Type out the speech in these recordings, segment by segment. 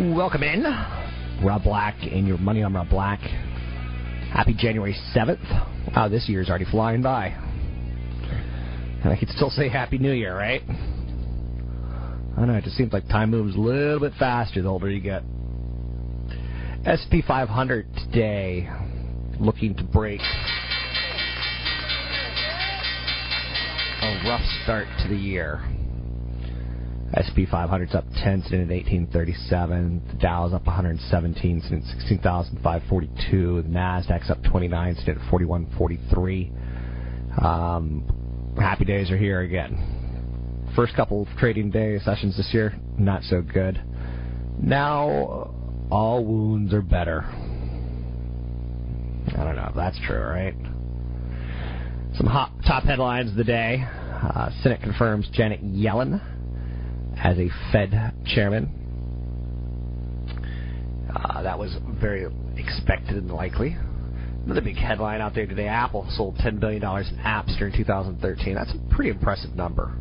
Welcome in. Rob Black and your money on Rob Black. Happy January 7th. Wow, this year's already flying by. And I can still say Happy New Year, right? I know, it just seems like time moves a little bit faster the older you get. SP 500 today looking to break a rough start to the year. SP 500's up 10 sitting at 1837. The Dow's up 117 sitting at 16,542. The Nasdaq's up 29 sitting at 4143. Um, happy days are here again. First couple of trading day sessions this year, not so good. Now all wounds are better. I don't know if that's true, right? Some hot, top headlines of the day. Uh, Senate confirms Janet Yellen as a Fed chairman. Uh, that was very expected and likely. Another big headline out there today Apple sold $10 billion in apps during 2013. That's a pretty impressive number.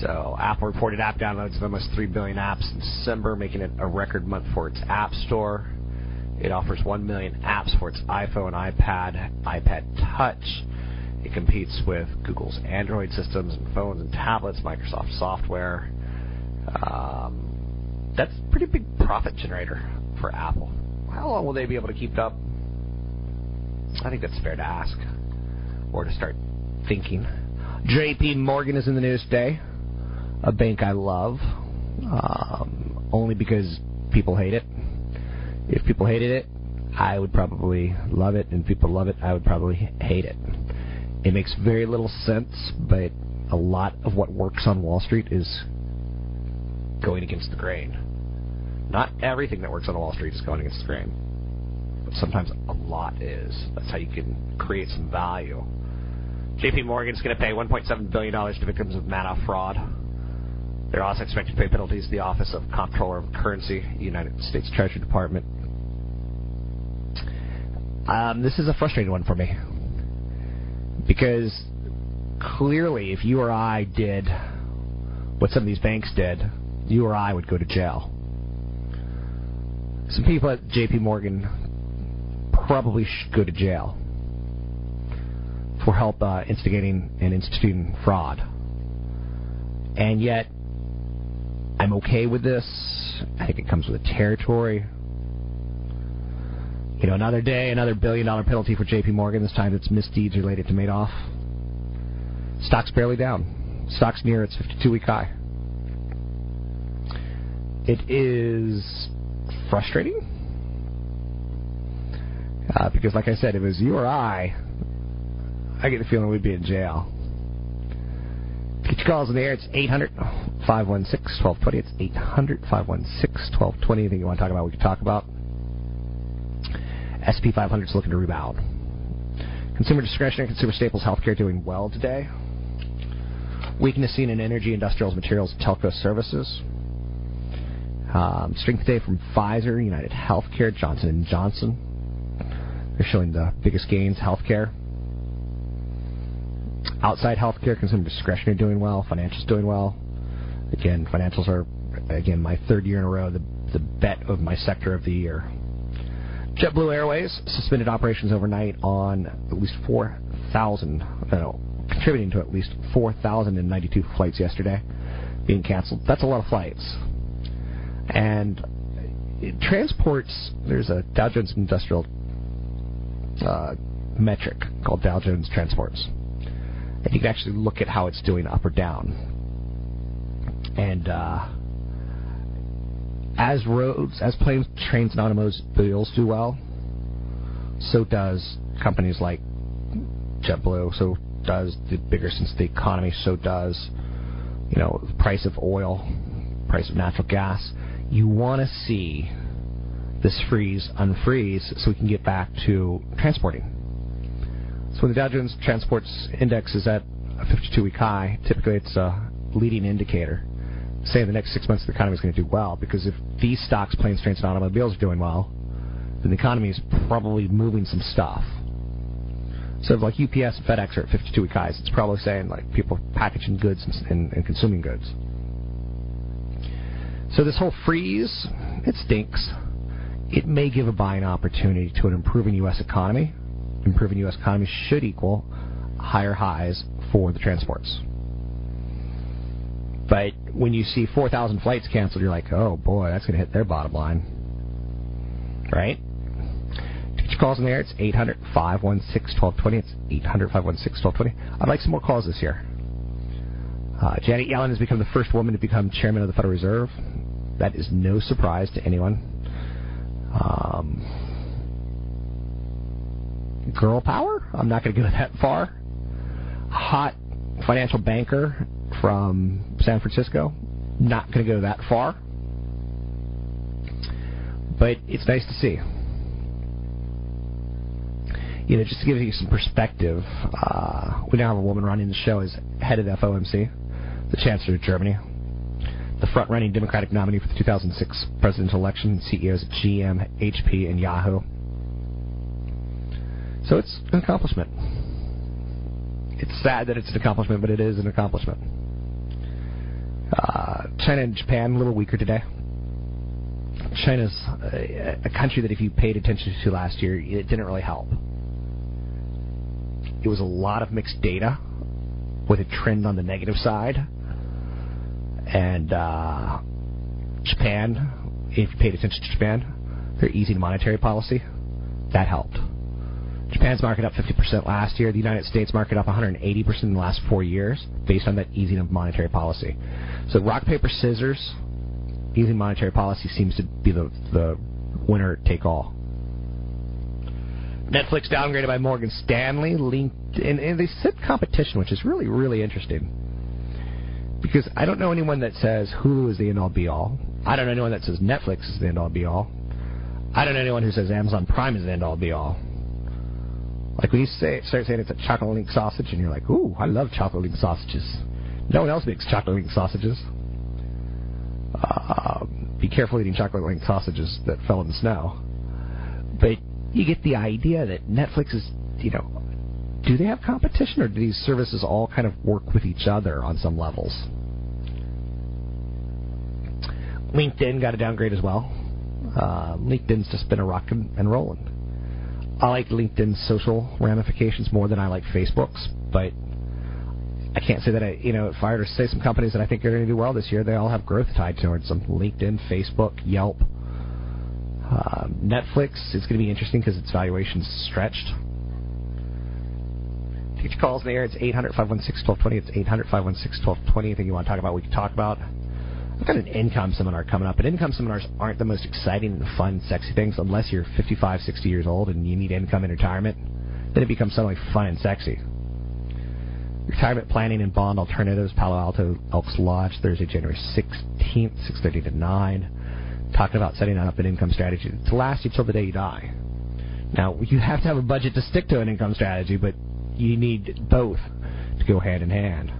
So, Apple reported app downloads of almost 3 billion apps in December, making it a record month for its App Store. It offers 1 million apps for its iPhone, iPad, iPod Touch, it competes with Google's Android systems and phones and tablets, Microsoft software. Um, that's a pretty big profit generator for Apple. How long will they be able to keep it up? I think that's fair to ask, or to start thinking. J.P. Morgan is in the news today, a bank I love, um, only because people hate it. If people hated it, I would probably love it, and if people love it, I would probably hate it. It makes very little sense, but a lot of what works on Wall Street is going against the grain. Not everything that works on Wall Street is going against the grain, but sometimes a lot is. That's how you can create some value. JP Morgan is going to pay $1.7 billion to victims of Madoff fraud. They're also expected to pay penalties to the Office of Comptroller of Currency, United States Treasury Department. Um, this is a frustrating one for me. Because clearly, if you or I did what some of these banks did, you or I would go to jail. Some people at J.P. Morgan probably should go to jail for help uh, instigating and instituting fraud. And yet, I'm okay with this. I think it comes with the territory. You know, another day, another billion dollar penalty for JP Morgan. This time it's misdeeds related to Madoff. Stock's barely down. Stock's near its 52 week high. It is frustrating. Uh, because, like I said, if it was you or I, I get the feeling we'd be in jail. Get your calls in the air. It's 800 516 1220. It's 800 516 1220. Anything you want to talk about, we can talk about. SP 500 is looking to rebound. Consumer discretionary, consumer staples, healthcare doing well today. Weakness seen in energy, industrials, materials, telco services. Um, strength today from Pfizer, United Healthcare, Johnson & Johnson. They're showing the biggest gains. Healthcare. Outside healthcare, consumer discretionary doing well. Financials doing well. Again, financials are, again, my third year in a row, the, the bet of my sector of the year. JetBlue Airways suspended operations overnight on at least 4,000, no, contributing to at least 4,092 flights yesterday being canceled. That's a lot of flights. And it transports, there's a Dow Jones Industrial uh, metric called Dow Jones Transports. And you can actually look at how it's doing up or down. And uh, as roads, as planes, trains, and automobiles do well, so does companies like JetBlue. So does the bigger since the economy. So does you know the price of oil, price of natural gas. You want to see this freeze unfreeze so we can get back to transporting. So when the Dow Jones Transports Index is at a 52-week high, typically it's a leading indicator saying the next six months the economy is going to do well because if these stocks, planes, trains, and automobiles are doing well, then the economy is probably moving some stuff. So if like UPS and FedEx are at 52 week highs, it's probably saying like people packaging goods and, and, and consuming goods. So this whole freeze, it stinks. It may give a buying opportunity to an improving U.S. economy. Improving U.S. economy should equal higher highs for the transports. But when you see 4,000 flights canceled, you're like, oh boy, that's going to hit their bottom line. Right? Get your calls in there. It's 800 516 1220. It's 800 516 1220. I'd like some more calls this year. Uh, Janet Yellen has become the first woman to become chairman of the Federal Reserve. That is no surprise to anyone. Um, girl power? I'm not going to go that far. Hot financial banker from San Francisco. Not going to go that far. But it's nice to see. You know, just to give you some perspective, uh, we now have a woman running the show as head of FOMC, the Chancellor of Germany, the front running Democratic nominee for the 2006 presidential election, CEOs at GM, HP, and Yahoo. So it's an accomplishment. It's sad that it's an accomplishment, but it is an accomplishment. Uh, China and Japan a little weaker today. China's a, a country that if you paid attention to last year, it didn't really help. It was a lot of mixed data with a trend on the negative side. And uh, Japan, if you paid attention to Japan, their easing monetary policy, that helped. Japan's market up 50% last year. The United States market up 180% in the last four years based on that easing of monetary policy. So rock, paper, scissors, easing monetary policy seems to be the, the winner take all. Netflix downgraded by Morgan Stanley, linked, and, and they said competition, which is really, really interesting. Because I don't know anyone that says Hulu is the end all be all. I don't know anyone that says Netflix is the end all be all. I don't know anyone who says Amazon Prime is the end all be all. Like when you say start saying it's a chocolate link sausage, and you're like, "Ooh, I love chocolate link sausages." No one else makes chocolate link sausages. Uh, be careful eating chocolate link sausages that fell in the snow. But you get the idea that Netflix is, you know, do they have competition, or do these services all kind of work with each other on some levels? LinkedIn got a downgrade as well. Uh, LinkedIn's just been a rock and rolling. I like LinkedIn's social ramifications more than I like Facebook's, but I can't say that I, you know, if I were to say some companies that I think are going to do well this year, they all have growth tied towards them. LinkedIn, Facebook, Yelp, uh, Netflix is going to be interesting because its valuation's stretched. Get your calls in the air. It's 800 516 1220. It's 800 516 1220. Anything you want to talk about, we can talk about. I've got an income seminar coming up, but income seminars aren't the most exciting and fun, sexy things unless you're 55, 60 years old and you need income in retirement. Then it becomes suddenly fun and sexy. Retirement planning and bond alternatives, Palo Alto Elks Lodge, Thursday, January 16th, 6:30 to 9. Talking about setting up an income strategy to last you till the day you die. Now, you have to have a budget to stick to an income strategy, but you need both to go hand in hand.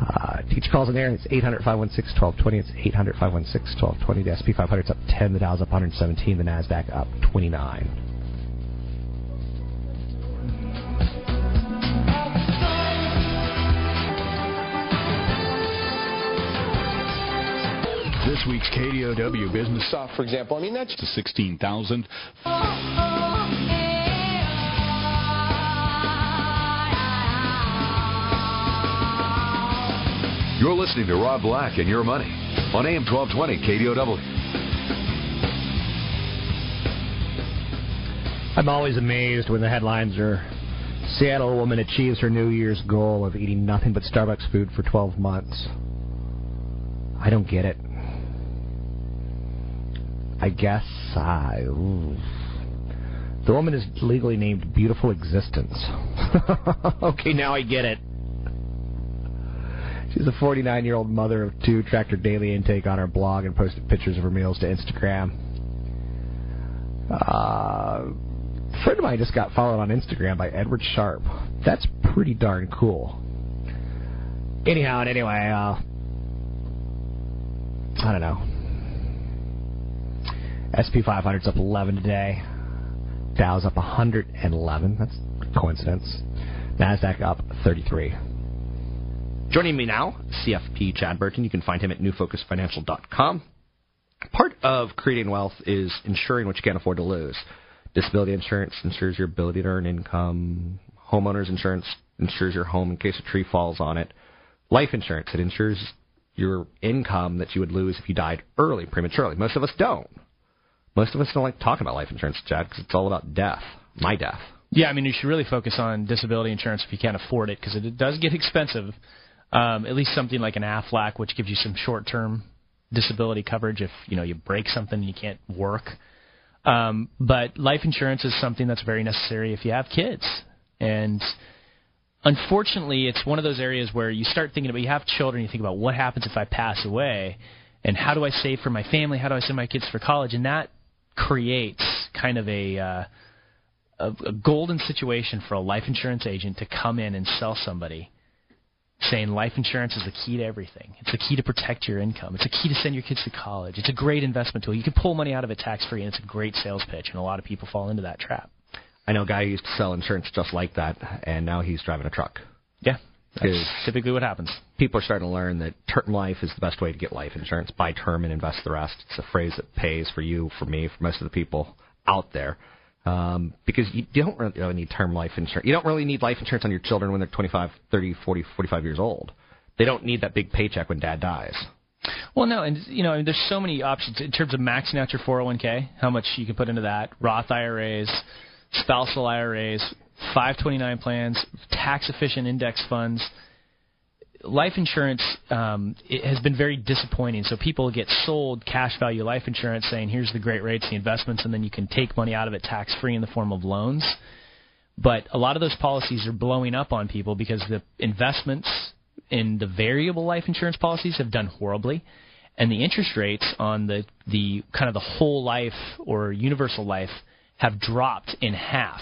Uh, teach calls in there. It's 800 516 1220. It's 800 516 1220. The SP 500's up 10. The Dow's up 117. The NASDAQ up 29. Week's KDOW business. Stuff, for example. I mean, that's to 16,000. You're listening to Rob Black and Your Money on AM 1220 KDOW. I'm always amazed when the headlines are Seattle woman achieves her New Year's goal of eating nothing but Starbucks food for 12 months. I don't get it. I guess I. Ooh. The woman is legally named Beautiful Existence. okay, now I get it. She's a 49 year old mother of two, tracked her daily intake on her blog, and posted pictures of her meals to Instagram. Uh, a friend of mine just got followed on Instagram by Edward Sharpe. That's pretty darn cool. Anyhow, and anyway, uh, I don't know. SP 500's up 11 today. Dow's up 111. That's coincidence. Nasdaq up 33. Joining me now, CFP Chad Burton. You can find him at newfocusfinancial.com. Part of creating wealth is ensuring what you can't afford to lose. Disability insurance ensures your ability to earn income. Homeowners insurance ensures your home in case a tree falls on it. Life insurance, it ensures your income that you would lose if you died early, prematurely. Most of us don't. Most of us don't like talking about life insurance, Chad, because it's all about death. My death. Yeah, I mean, you should really focus on disability insurance if you can't afford it, because it does get expensive. Um, at least something like an AFLAC, which gives you some short-term disability coverage if you know you break something and you can't work. Um, but life insurance is something that's very necessary if you have kids, and unfortunately, it's one of those areas where you start thinking about you have children, you think about what happens if I pass away, and how do I save for my family? How do I send my kids for college? And that creates kind of a uh, a, a golden situation for a life insurance agent to come in and sell somebody saying life insurance is the key to everything. It's the key to protect your income. It's a key to send your kids to college. It's a great investment tool. You can pull money out of it tax free, and it's a great sales pitch. And a lot of people fall into that trap. I know a guy who used to sell insurance just like that, and now he's driving a truck. Yeah, that's typically what happens. People are starting to learn that term life is the best way to get life insurance. Buy term and invest the rest. It's a phrase that pays for you, for me, for most of the people out there. Um, because you don't really need term life insurance. You don't really need life insurance on your children when they're 25, 30, 40, 45 years old. They don't need that big paycheck when dad dies. Well, no, and you know, I mean, there's so many options in terms of maxing out your 401k, how much you can put into that, Roth IRAs, spousal IRAs, 529 plans, tax efficient index funds life insurance um, has been very disappointing. So people get sold cash value life insurance, saying here's the great rates, the investments, and then you can take money out of it tax free in the form of loans. But a lot of those policies are blowing up on people because the investments in the variable life insurance policies have done horribly, and the interest rates on the the kind of the whole life or universal life have dropped in half.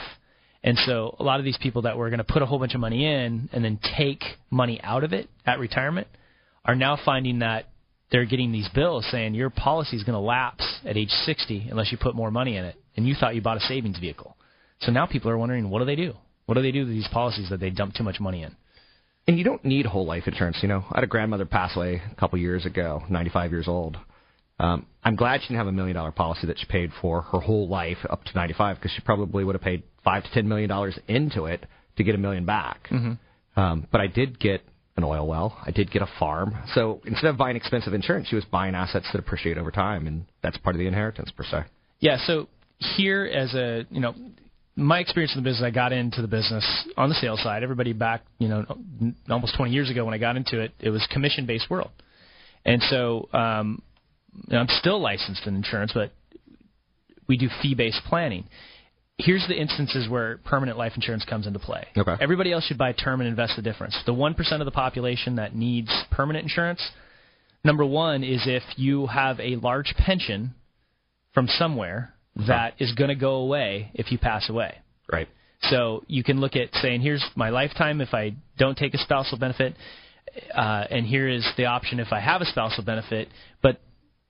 And so a lot of these people that were going to put a whole bunch of money in and then take money out of it at retirement are now finding that they're getting these bills saying your policy is going to lapse at age 60 unless you put more money in it. And you thought you bought a savings vehicle. So now people are wondering, what do they do? What do they do with these policies that they dump too much money in? And you don't need whole life insurance. You know, I had a grandmother pass away a couple years ago, 95 years old. Um, I'm glad she didn't have a million dollar policy that she paid for her whole life up to 95 because she probably would have paid five to ten million dollars into it to get a million back. Mm-hmm. Um, but I did get an oil well. I did get a farm. So instead of buying expensive insurance, she was buying assets that appreciate over time, and that's part of the inheritance per se. Yeah. So here, as a you know, my experience in the business, I got into the business on the sales side. Everybody back, you know, almost 20 years ago when I got into it, it was commission-based world, and so um, I'm still licensed in insurance, but we do fee-based planning. Here's the instances where permanent life insurance comes into play. Okay. Everybody else should buy term and invest the difference. The 1% of the population that needs permanent insurance, number one is if you have a large pension from somewhere that is going to go away if you pass away. Right. So you can look at saying, here's my lifetime if I don't take a spousal benefit, uh, and here is the option if I have a spousal benefit. But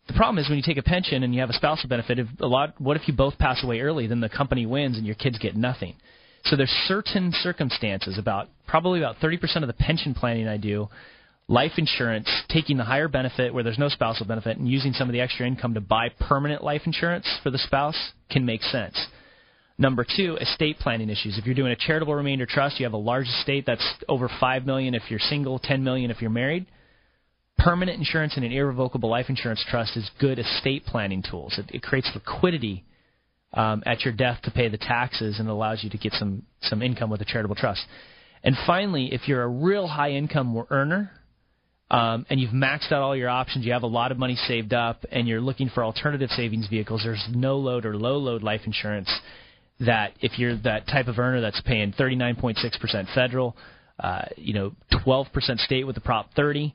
the problem is when you take a pension and you have a spousal benefit. If a lot, what if you both pass away early? Then the company wins and your kids get nothing. So there's certain circumstances about probably about 30% of the pension planning I do life insurance, taking the higher benefit where there's no spousal benefit, and using some of the extra income to buy permanent life insurance for the spouse can make sense. Number two, estate planning issues. If you're doing a charitable remainder trust, you have a large estate that's over five million if you're single, ten million if you're married. Permanent insurance and an irrevocable life insurance trust is good estate planning tools. It, it creates liquidity um, at your death to pay the taxes and allows you to get some some income with a charitable trust. And finally, if you're a real high income earner um, and you've maxed out all your options, you have a lot of money saved up, and you're looking for alternative savings vehicles, there's no load or low load life insurance that if you're that type of earner that's paying 39.6% federal, uh, you know, 12% state with the Prop 30,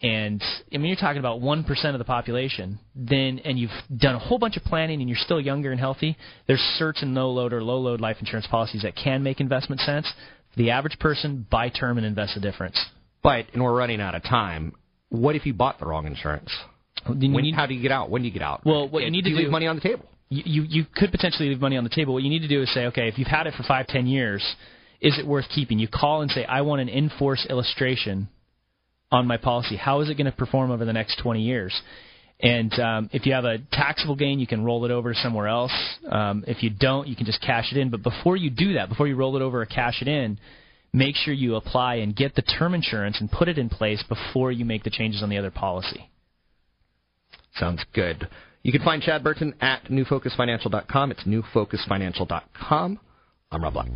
and I mean you're talking about one percent of the population, then and you've done a whole bunch of planning and you're still younger and healthy, there's certain no load or low load life insurance policies that can make investment sense. For the average person, buy term and invest the difference. But and we're running out of time. What if you bought the wrong insurance? When, need, how do you get out? When do you get out? Well, what you need do to do leave money on the table. You, you you could potentially leave money on the table. What you need to do is say, okay, if you've had it for five, ten years, is it worth keeping? You call and say, I want an in-force illustration on my policy. How is it going to perform over the next 20 years? And um, if you have a taxable gain, you can roll it over somewhere else. Um, if you don't, you can just cash it in. But before you do that, before you roll it over or cash it in, make sure you apply and get the term insurance and put it in place before you make the changes on the other policy. Sounds good. You can find Chad Burton at newfocusfinancial.com. It's newfocusfinancial.com. I'm Rob Black.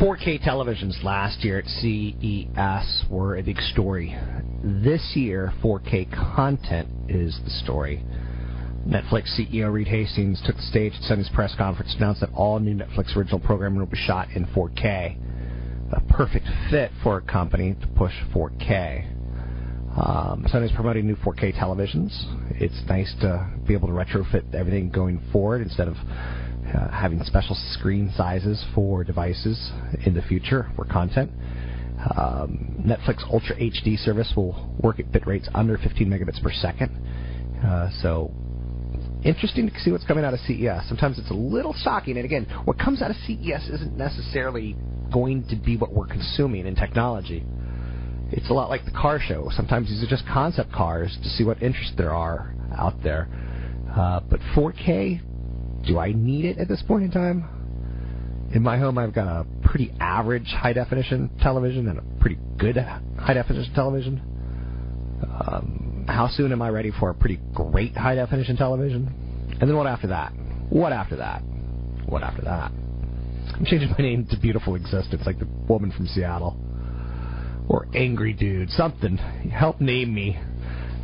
4K televisions last year at CES were a big story. This year, 4K content is the story. Netflix CEO Reed Hastings took the stage at Sunday's press conference to announce that all new Netflix original programming will be shot in 4K. A perfect fit for a company to push 4K. Um, Sony's promoting new 4K televisions. It's nice to be able to retrofit everything going forward instead of uh, having special screen sizes for devices in the future for content. Um, Netflix Ultra HD service will work at bit rates under 15 megabits per second. Uh, so interesting to see what's coming out of CES. Sometimes it's a little shocking, and again, what comes out of CES isn't necessarily going to be what we're consuming in technology. It's a lot like the car show. Sometimes these are just concept cars to see what interest there are out there. Uh, but 4K, do I need it at this point in time? In my home, I've got a pretty average high definition television and a pretty good high definition television. Um, how soon am I ready for a pretty great high definition television? And then what after that? What after that? What after that? I'm changing my name to Beautiful Existence, like the woman from Seattle. Or Angry Dude, something. Help name me.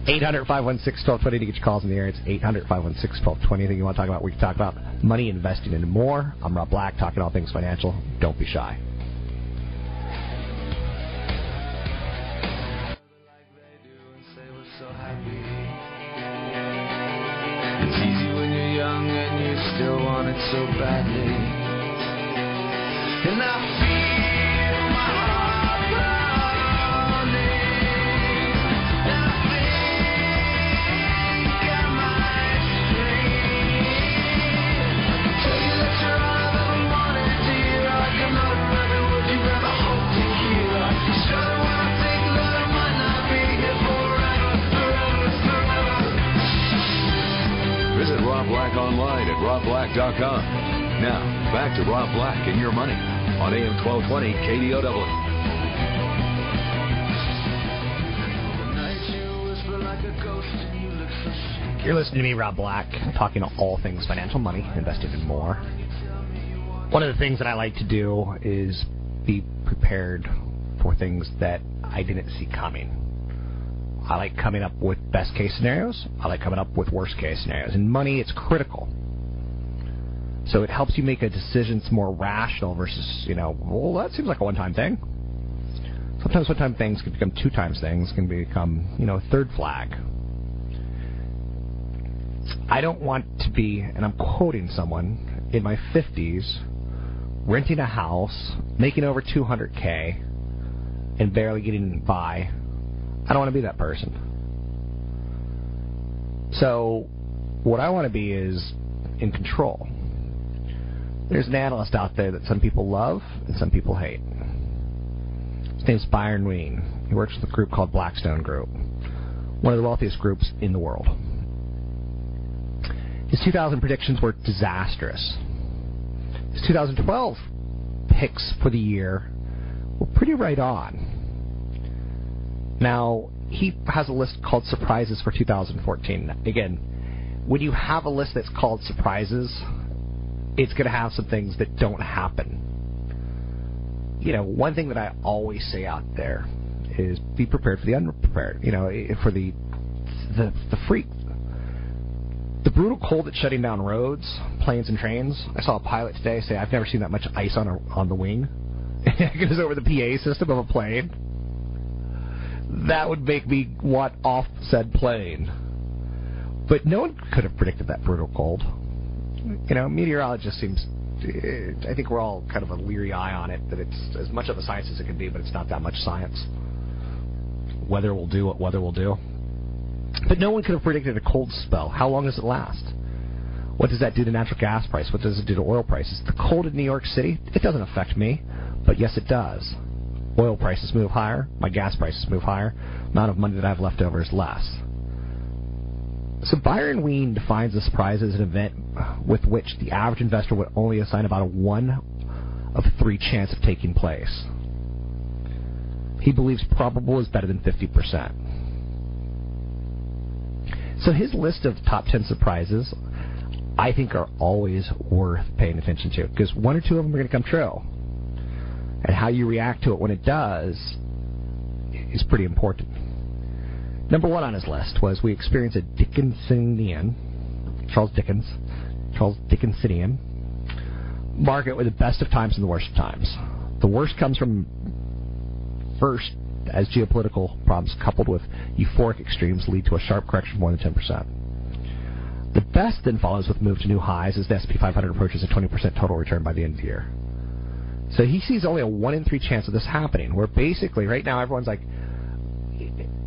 800 516 1220 to get your calls in the air. It's 800 516 1220. Anything you want to talk about, we can talk about money, investing, and more. I'm Rob Black, talking all things financial. Don't be shy. It's easy when you're young and you still want it so badly. And I feel Black online at robblack.com. Now, back to Rob Black and your money on AM 1220 KDOW. You're listening to me, Rob Black, talking all things financial, money, investing, and more. One of the things that I like to do is be prepared for things that I didn't see coming. I like coming up with best case scenarios. I like coming up with worst case scenarios. And money, it's critical. So it helps you make a decision that's more rational versus, you know, well, that seems like a one time thing. Sometimes one time things can become two times things, can become, you know, third flag. I don't want to be, and I'm quoting someone, in my 50s, renting a house, making over 200K, and barely getting by. I don't want to be that person. So, what I want to be is in control. There's an analyst out there that some people love and some people hate. His name's Byron Wien. He works with a group called Blackstone Group, one of the wealthiest groups in the world. His 2000 predictions were disastrous. His 2012 picks for the year were pretty right on. Now, he has a list called surprises for 2014. Again, when you have a list that's called surprises, it's going to have some things that don't happen. You know, one thing that I always say out there is be prepared for the unprepared. You know, eh, for the the the freak the brutal cold that's shutting down roads, planes, and trains. I saw a pilot today say, "I've never seen that much ice on a, on the wing." it goes over the PA system of a plane. That would make me want off said plane. But no one could have predicted that brutal cold. You know, meteorologist seems. Eh, I think we're all kind of a leery eye on it. That it's as much of a science as it can be, but it's not that much science. Weather will do what weather will do. But no one could have predicted a cold spell. How long does it last? What does that do to natural gas price? What does it do to oil prices? The cold in New York City, it doesn't affect me, but yes, it does. Oil prices move higher, my gas prices move higher, amount of money that I have left over is less. So Byron Wien defines a surprise as an event with which the average investor would only assign about a one of three chance of taking place. He believes probable is better than 50%. So his list of top 10 surprises, I think, are always worth paying attention to because one or two of them are going to come true. And how you react to it when it does is pretty important. Number one on his list was we experience a Dickinsonian, Charles Dickens, Charles Dickinsonian market with the best of times and the worst of times. The worst comes from first as geopolitical problems coupled with euphoric extremes lead to a sharp correction of more than 10%. The best then follows with move to new highs as the S&P 500 approaches a 20% total return by the end of the year. So he sees only a 1 in 3 chance of this happening, where basically right now everyone's like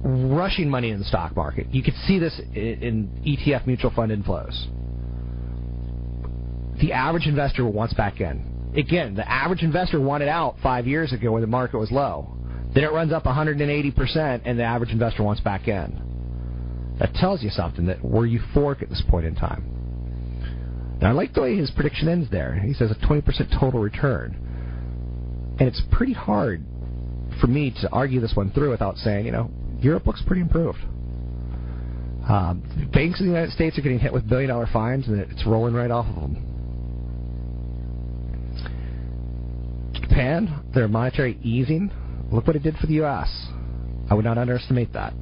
rushing money in the stock market. You could see this in ETF mutual fund inflows. The average investor wants back in. Again, the average investor wanted out five years ago when the market was low. Then it runs up 180%, and the average investor wants back in. That tells you something that we're euphoric at this point in time. Now, I like the way his prediction ends there. He says a 20% total return. And it's pretty hard for me to argue this one through without saying, you know, Europe looks pretty improved. Um, banks in the United States are getting hit with billion dollar fines, and it's rolling right off of them. Japan, their monetary easing, look what it did for the U.S. I would not underestimate that.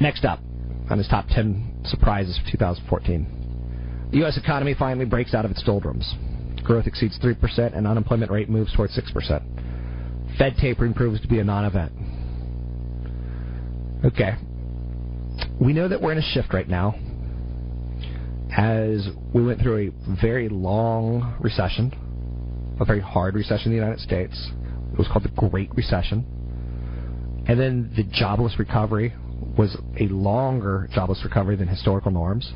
Next up on his top 10 surprises for 2014. The U.S. economy finally breaks out of its doldrums. Growth exceeds 3%, and unemployment rate moves towards 6%. Fed tapering proves to be a non event. Okay. We know that we're in a shift right now as we went through a very long recession, a very hard recession in the United States. It was called the Great Recession. And then the jobless recovery was a longer jobless recovery than historical norms.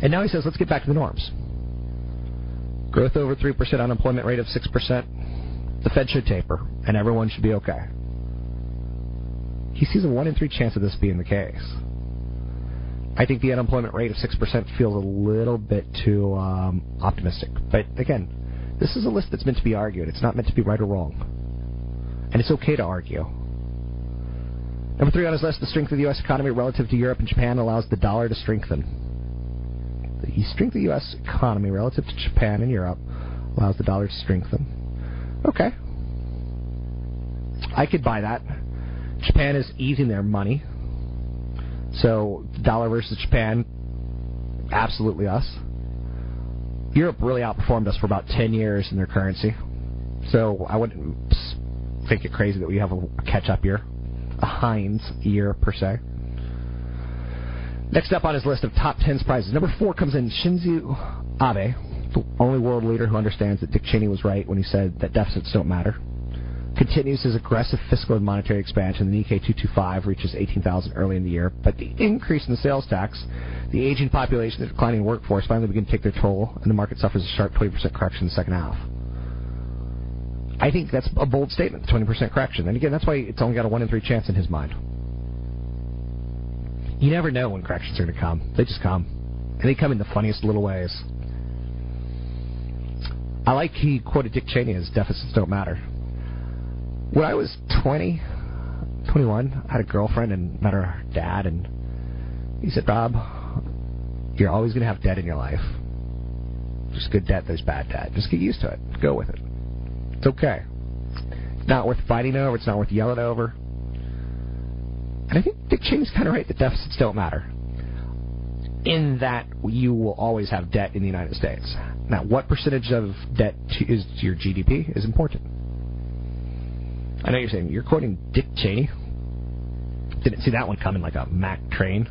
And now he says, let's get back to the norms. Growth over 3%, unemployment rate of 6%. The Fed should taper, and everyone should be okay. He sees a 1 in 3 chance of this being the case. I think the unemployment rate of 6% feels a little bit too um, optimistic. But again, this is a list that's meant to be argued. It's not meant to be right or wrong. And it's okay to argue. Number three on his list, the strength of the U.S. economy relative to Europe and Japan allows the dollar to strengthen. The strength of the U.S. economy relative to Japan and Europe allows the dollar to strengthen. Okay. I could buy that. Japan is easing their money. So, dollar versus Japan, absolutely us. Europe really outperformed us for about 10 years in their currency. So, I wouldn't think it crazy that we have a catch up year, a Heinz year per se. Next up on his list of top 10 surprises, number four comes in Shinzo Abe, the only world leader who understands that Dick Cheney was right when he said that deficits don't matter. Continues his aggressive fiscal and monetary expansion. The Nikkei 225 reaches 18,000 early in the year, but the increase in the sales tax, the aging population, the declining workforce finally begin to take their toll, and the market suffers a sharp 20% correction in the second half. I think that's a bold statement, the 20% correction. And again, that's why it's only got a 1 in 3 chance in his mind. You never know when corrections are going to come. They just come. And they come in the funniest little ways. I like he quoted Dick Cheney as deficits don't matter. When I was 20, 21, I had a girlfriend and met her dad, and he said, Bob, you're always going to have debt in your life. There's good debt, there's bad debt. Just get used to it. Go with it. It's okay. It's not worth fighting over, it's not worth yelling over. And I think Dick Cheney's kind of right that deficits don't matter. In that you will always have debt in the United States. Now, what percentage of debt to, is to your GDP is important. I know you're saying you're quoting Dick Cheney. Didn't see that one coming like a Mack train,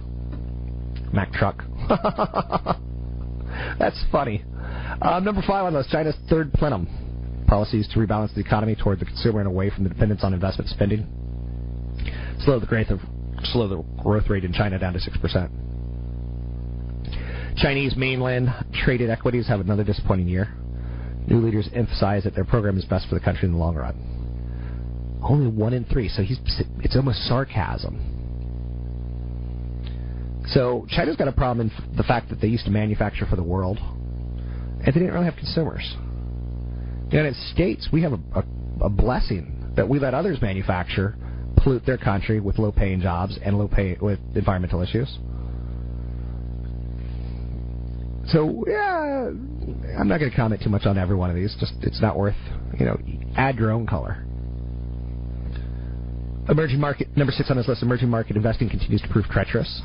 Mack truck. That's funny. Uh, number five on the list, China's third plenum. Policies to rebalance the economy toward the consumer and away from the dependence on investment spending. Slow the growth of slow the growth rate in China down to six percent. Chinese mainland traded equities have another disappointing year. New leaders emphasize that their program is best for the country in the long run. Only one in three, so he's it's almost sarcasm. So China's got a problem in the fact that they used to manufacture for the world, and they didn't really have consumers. The United States, we have a, a, a blessing that we let others manufacture, pollute their country with low-paying jobs and low-pay with environmental issues. So yeah, I'm not going to comment too much on every one of these. Just it's not worth you know. Add your own color. Emerging market number six on this list. Emerging market investing continues to prove treacherous.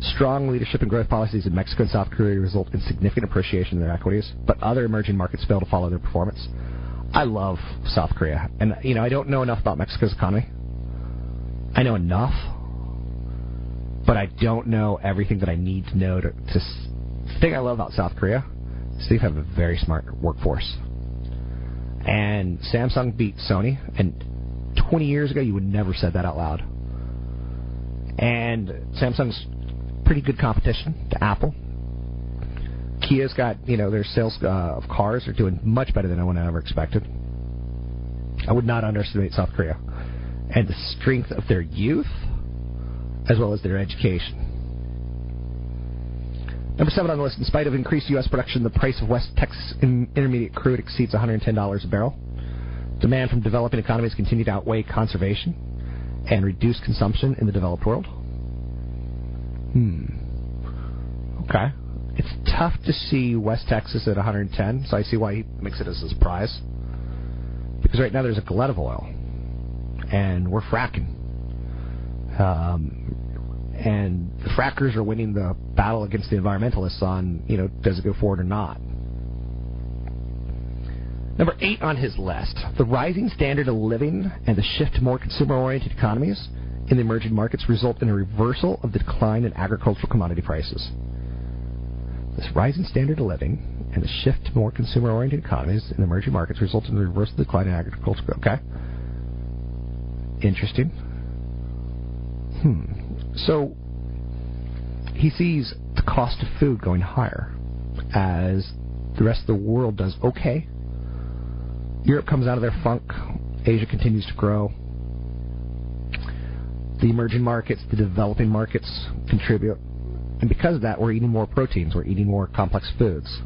Strong leadership and growth policies in Mexico and South Korea result in significant appreciation in their equities, but other emerging markets fail to follow their performance. I love South Korea, and you know I don't know enough about Mexico's economy. I know enough, but I don't know everything that I need to know to. to the thing I love about South Korea is they have a very smart workforce. And Samsung beat Sony, and 20 years ago you would never said that out loud. And Samsung's pretty good competition to Apple. Kia's got, you know, their sales uh, of cars are doing much better than anyone ever expected. I would not underestimate South Korea. And the strength of their youth, as well as their education. Number seven on the list. In spite of increased U.S. production, the price of West Texas in- Intermediate crude exceeds $110 a barrel. Demand from developing economies continue to outweigh conservation and reduce consumption in the developed world. Hmm. Okay. It's tough to see West Texas at 110, so I see why he makes it as a surprise. Because right now there's a glut of oil, and we're fracking. Um, and the frackers are winning the battle against the environmentalists on, you know, does it go forward or not. Number eight on his list, the rising standard of living and the shift to more consumer-oriented economies in the emerging markets result in a reversal of the decline in agricultural commodity prices. This rising standard of living and the shift to more consumer-oriented economies in the emerging markets result in a reversal of the decline in agricultural. Okay. Interesting. Hmm. So he sees the cost of food going higher as the rest of the world does okay. Europe comes out of their funk. Asia continues to grow. The emerging markets, the developing markets contribute. And because of that, we're eating more proteins. We're eating more complex foods.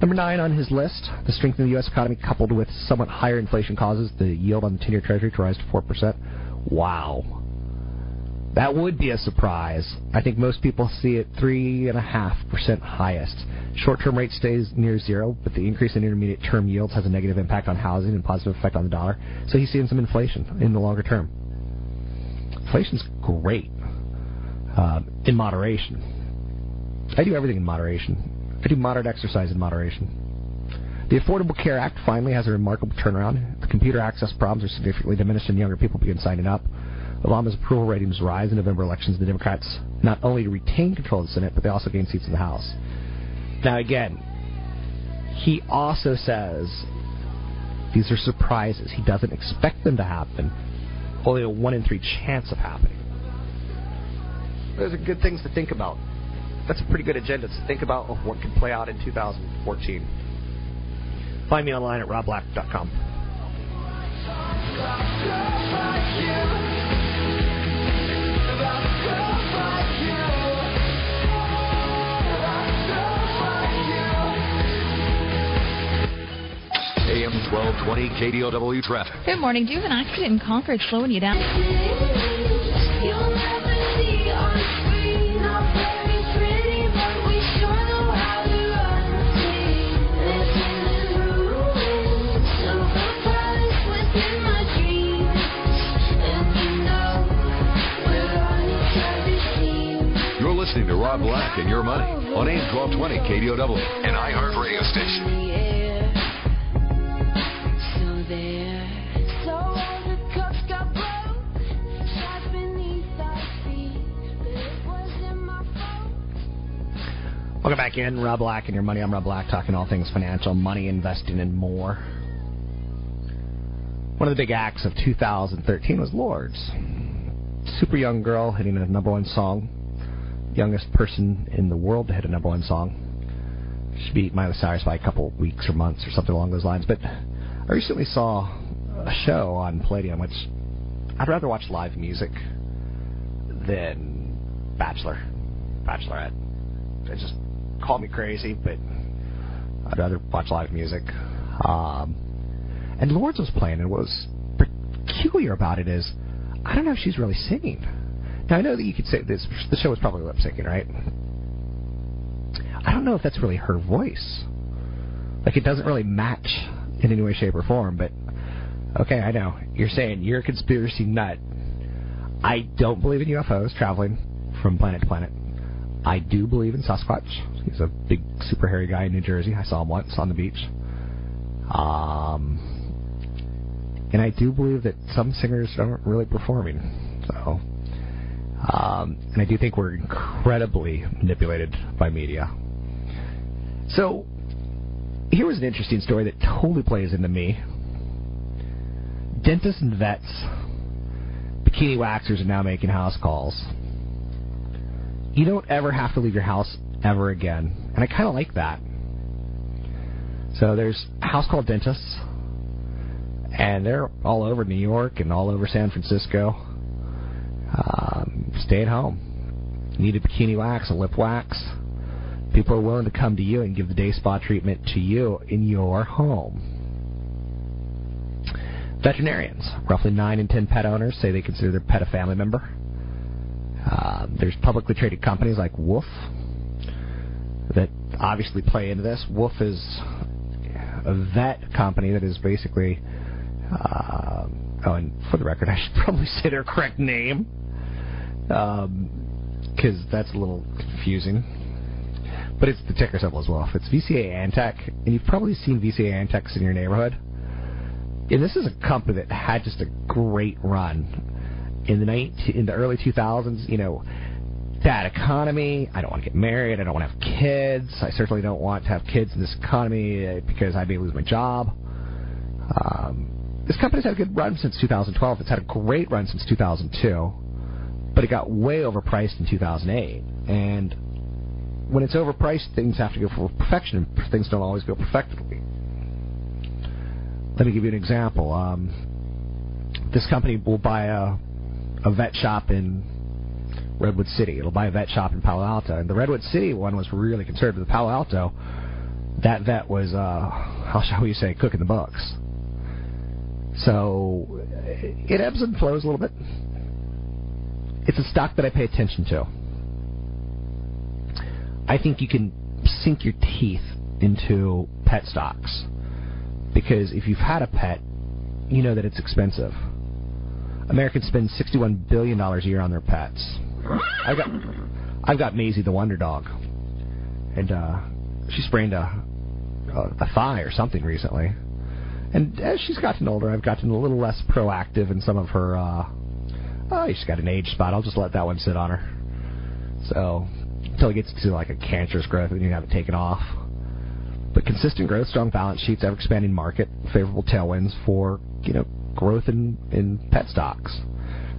Number nine on his list, the strength of the U.S. economy coupled with somewhat higher inflation causes the yield on the 10-year Treasury to rise to 4%. Wow. That would be a surprise. I think most people see it 3.5% highest. Short-term rate stays near zero, but the increase in intermediate term yields has a negative impact on housing and positive effect on the dollar. So he's seeing some inflation in the longer term. Inflation's great uh, in moderation. I do everything in moderation. I do moderate exercise in moderation. The Affordable Care Act finally has a remarkable turnaround. The computer access problems are significantly diminished and younger people begin signing up. Obama's approval ratings rise in November elections. The Democrats not only retain control of the Senate, but they also gain seats in the House. Now, again, he also says these are surprises. He doesn't expect them to happen. Only a one in three chance of happening. Those are good things to think about. That's a pretty good agenda to think about of what could play out in 2014. Find me online at robblack.com. AM 1220 KDOW traffic. Good morning. Do you have an accident in Concord slowing you down? Rob Black and Your Money on AM 1220 KDOW, an iHeart radio station. Welcome back in, Rob Black and your money. I'm Rob Black, talking all things financial, money, investing, and more. One of the big acts of 2013 was Lords. Super young girl hitting a number one song, youngest person in the world to hit a number one song. She beat Miley Cyrus by a couple weeks or months or something along those lines. But I recently saw a show on Palladia, which I'd rather watch live music than Bachelor, Bachelorette. It just call me crazy, but I'd rather watch live music. Um, and Lords was playing, and what was peculiar about it is, I don't know if she's really singing. Now I know that you could say this. The show was probably lip syncing, right? I don't know if that's really her voice. Like it doesn't really match in any way, shape, or form. But okay, I know you're saying you're a conspiracy nut. I don't believe in UFOs traveling from planet to planet. I do believe in Sasquatch. He's a big, super hairy guy in New Jersey. I saw him once on the beach. Um, and I do believe that some singers aren't really performing. So, um, and I do think we're incredibly manipulated by media. So, here was an interesting story that totally plays into me. Dentists and vets, bikini waxers are now making house calls you don't ever have to leave your house ever again. And I kind of like that. So there's house called dentists, and they're all over New York and all over San Francisco. Um, stay at home. Need a bikini wax, a lip wax. People are willing to come to you and give the day spa treatment to you in your home. Veterinarians, roughly 9 in 10 pet owners say they consider their pet a family member. Uh, there's publicly traded companies like WOOF that obviously play into this. WOOF is a vet company that is basically. Uh, oh, and for the record, I should probably say their correct name because um, that's a little confusing. But it's the ticker symbol as well. It's VCA Antech, and you've probably seen VCA Antechs in your neighborhood. And this is a company that had just a great run in the 19, in the early 2000s, you know, bad economy. I don't want to get married. I don't want to have kids. I certainly don't want to have kids in this economy uh, because I may lose my job. Um, this company's had a good run since 2012. It's had a great run since 2002, but it got way overpriced in 2008. And when it's overpriced, things have to go for perfection, things don't always go perfectly. Let me give you an example. Um, this company will buy a a vet shop in Redwood City. It'll buy a vet shop in Palo Alto. And the Redwood City one was really conservative. The Palo Alto, that vet was, uh, how shall we say, cooking the books. So it ebbs and flows a little bit. It's a stock that I pay attention to. I think you can sink your teeth into pet stocks because if you've had a pet, you know that it's expensive. Americans spend sixty-one billion dollars a year on their pets. I've got, I've got Maisie the Wonder Dog, and uh, she sprained a, a a thigh or something recently. And as she's gotten older, I've gotten a little less proactive in some of her. Uh, oh, she's got an age spot. I'll just let that one sit on her. So until it gets to like a cancerous growth, then you have it taken off. But consistent growth, strong balance sheets, ever expanding market, favorable tailwinds for you know growth in in pet stocks.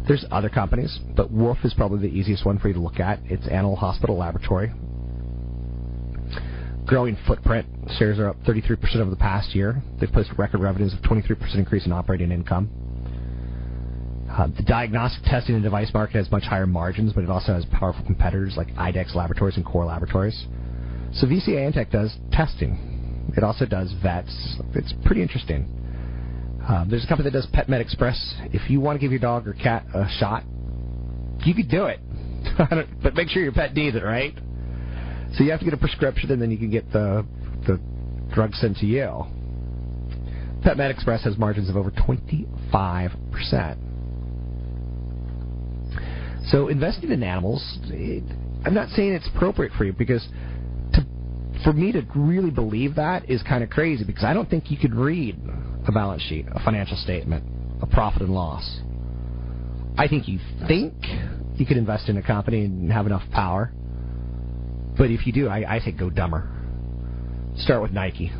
There's other companies, but WOOF is probably the easiest one for you to look at. It's Animal Hospital Laboratory. growing footprint. Shares are up 33% over the past year. They've posted record revenues of 23% increase in operating income. Uh, the diagnostic testing and device market has much higher margins, but it also has powerful competitors like IDEXX Laboratories and Core Laboratories. So VCA Antech does testing. It also does vets. It's pretty interesting. Um, there's a company that does PetMed Express. If you want to give your dog or cat a shot, you could do it. but make sure your pet needs it, right? So you have to get a prescription, and then you can get the the drug sent to you. PetMed Express has margins of over 25 percent. So investing in animals, it, I'm not saying it's appropriate for you because to, for me to really believe that is kind of crazy because I don't think you could read a balance sheet, a financial statement, a profit and loss. I think you think you could invest in a company and have enough power. But if you do, I, I say go dumber. Start with Nike.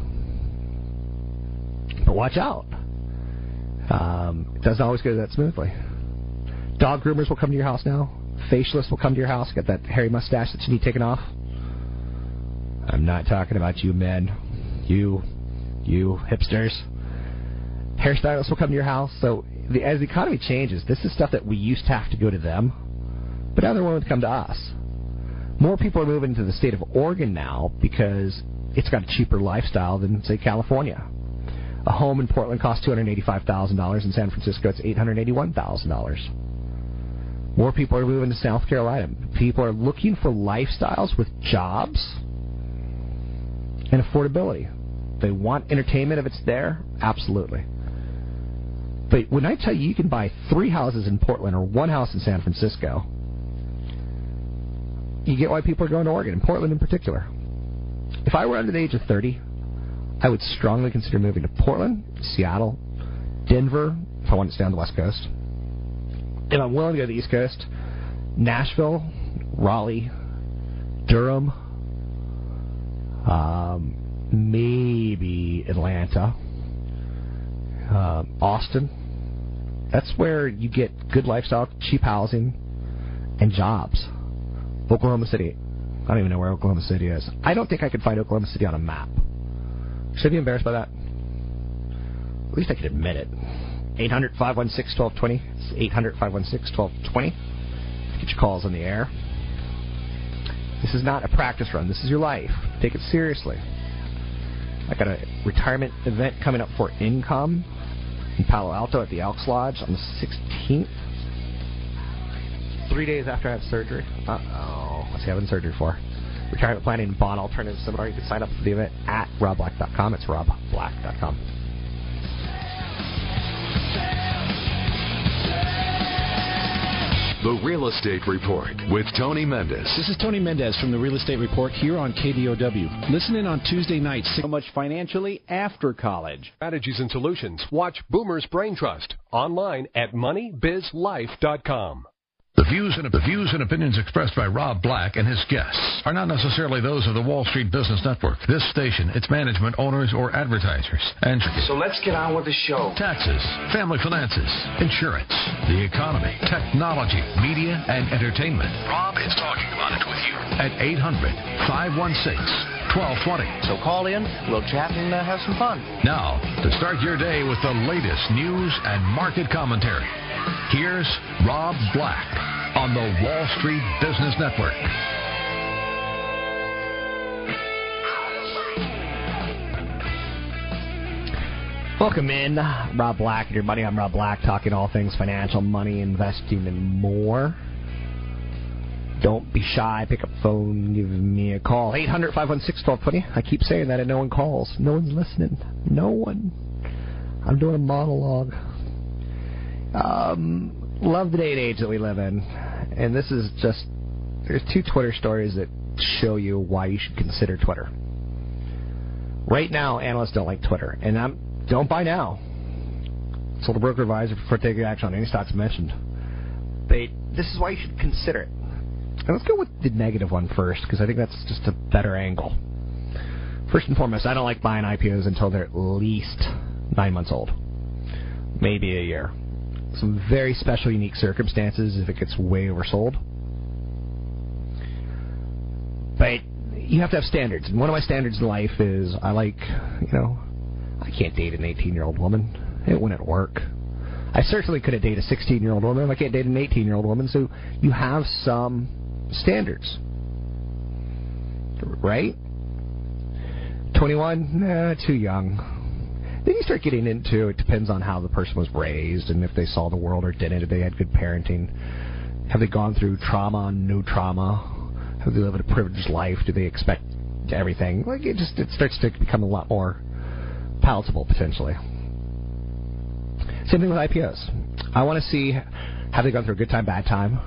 But watch out. Um, it doesn't always go that smoothly. Dog groomers will come to your house now. Facialists will come to your house, get that hairy mustache that you need taken off. I'm not talking about you men. You, you hipsters. Hairstylists will come to your house. So the, as the economy changes, this is stuff that we used to have to go to them, but now they're willing to come to us. More people are moving to the state of Oregon now because it's got a cheaper lifestyle than, say, California. A home in Portland costs $285,000. In San Francisco, it's $881,000. More people are moving to South Carolina. People are looking for lifestyles with jobs and affordability. They want entertainment if it's there, absolutely. But when I tell you you can buy three houses in Portland or one house in San Francisco, you get why people are going to Oregon, and Portland in particular. If I were under the age of 30, I would strongly consider moving to Portland, Seattle, Denver, if I wanted to stay on the West Coast. If I'm willing to go to the East Coast, Nashville, Raleigh, Durham, um, maybe Atlanta, uh, Austin. That's where you get good lifestyle, cheap housing, and jobs. Oklahoma City. I don't even know where Oklahoma City is. I don't think I could find Oklahoma City on a map. Should I be embarrassed by that? At least I could admit it. 800 516 1220. It's 800 516 1220. Get your calls on the air. This is not a practice run. This is your life. Take it seriously. I got a retirement event coming up for income in Palo Alto at the Elks Lodge on the 16th. Three days after I had surgery. Uh oh. What's he having surgery for? Retirement Planning and Bond Alternative Seminar. You can sign up for the event at robblack.com. It's robblack.com. The Real Estate Report with Tony Mendez. This is Tony Mendez from the Real Estate Report here on KDOW. Listen in on Tuesday nights. So much financially after college. Strategies and Solutions. Watch Boomer's Brain Trust online at moneybizlife.com. The views and the views and opinions expressed by Rob Black and his guests are not necessarily those of the Wall Street Business Network, this station, its management, owners, or advertisers. And So let's get on with the show. taxes, family finances, insurance, the economy, technology, media, and entertainment. Rob is talking about it with you at 800 516 1220. So call in, we'll chat and uh, have some fun. Now, to start your day with the latest news and market commentary, here's Rob Black on the Wall Street Business Network. Welcome in, Rob Black buddy. I'm Rob Black, talking all things financial, money, investing, and more. Don't be shy. Pick up the phone. Give me a call. 800 516 1220. I keep saying that and no one calls. No one's listening. No one. I'm doing a monologue. Um, love the day and age that we live in. And this is just. There's two Twitter stories that show you why you should consider Twitter. Right now, analysts don't like Twitter. And I'm. Don't buy now. Sold a broker advisor before taking action on any stocks mentioned. But this is why you should consider it. And let's go with the negative one first, because I think that's just a better angle. First and foremost, I don't like buying IPOs until they're at least nine months old, maybe a year. Some very special, unique circumstances if it gets way oversold. But you have to have standards. And one of my standards in life is I like, you know, I can't date an 18 year old woman. It wouldn't work. I certainly couldn't date a 16 year old woman. I can't date an 18 year old woman. So you have some standards. Right? 21? Nah, too young. Then you start getting into it depends on how the person was raised and if they saw the world or didn't, if they had good parenting. Have they gone through trauma new trauma? Have they lived a privileged life? Do they expect everything? Like it just it starts to become a lot more palatable potentially. Same thing with IPOs. I want to see have they gone through a good time, bad time?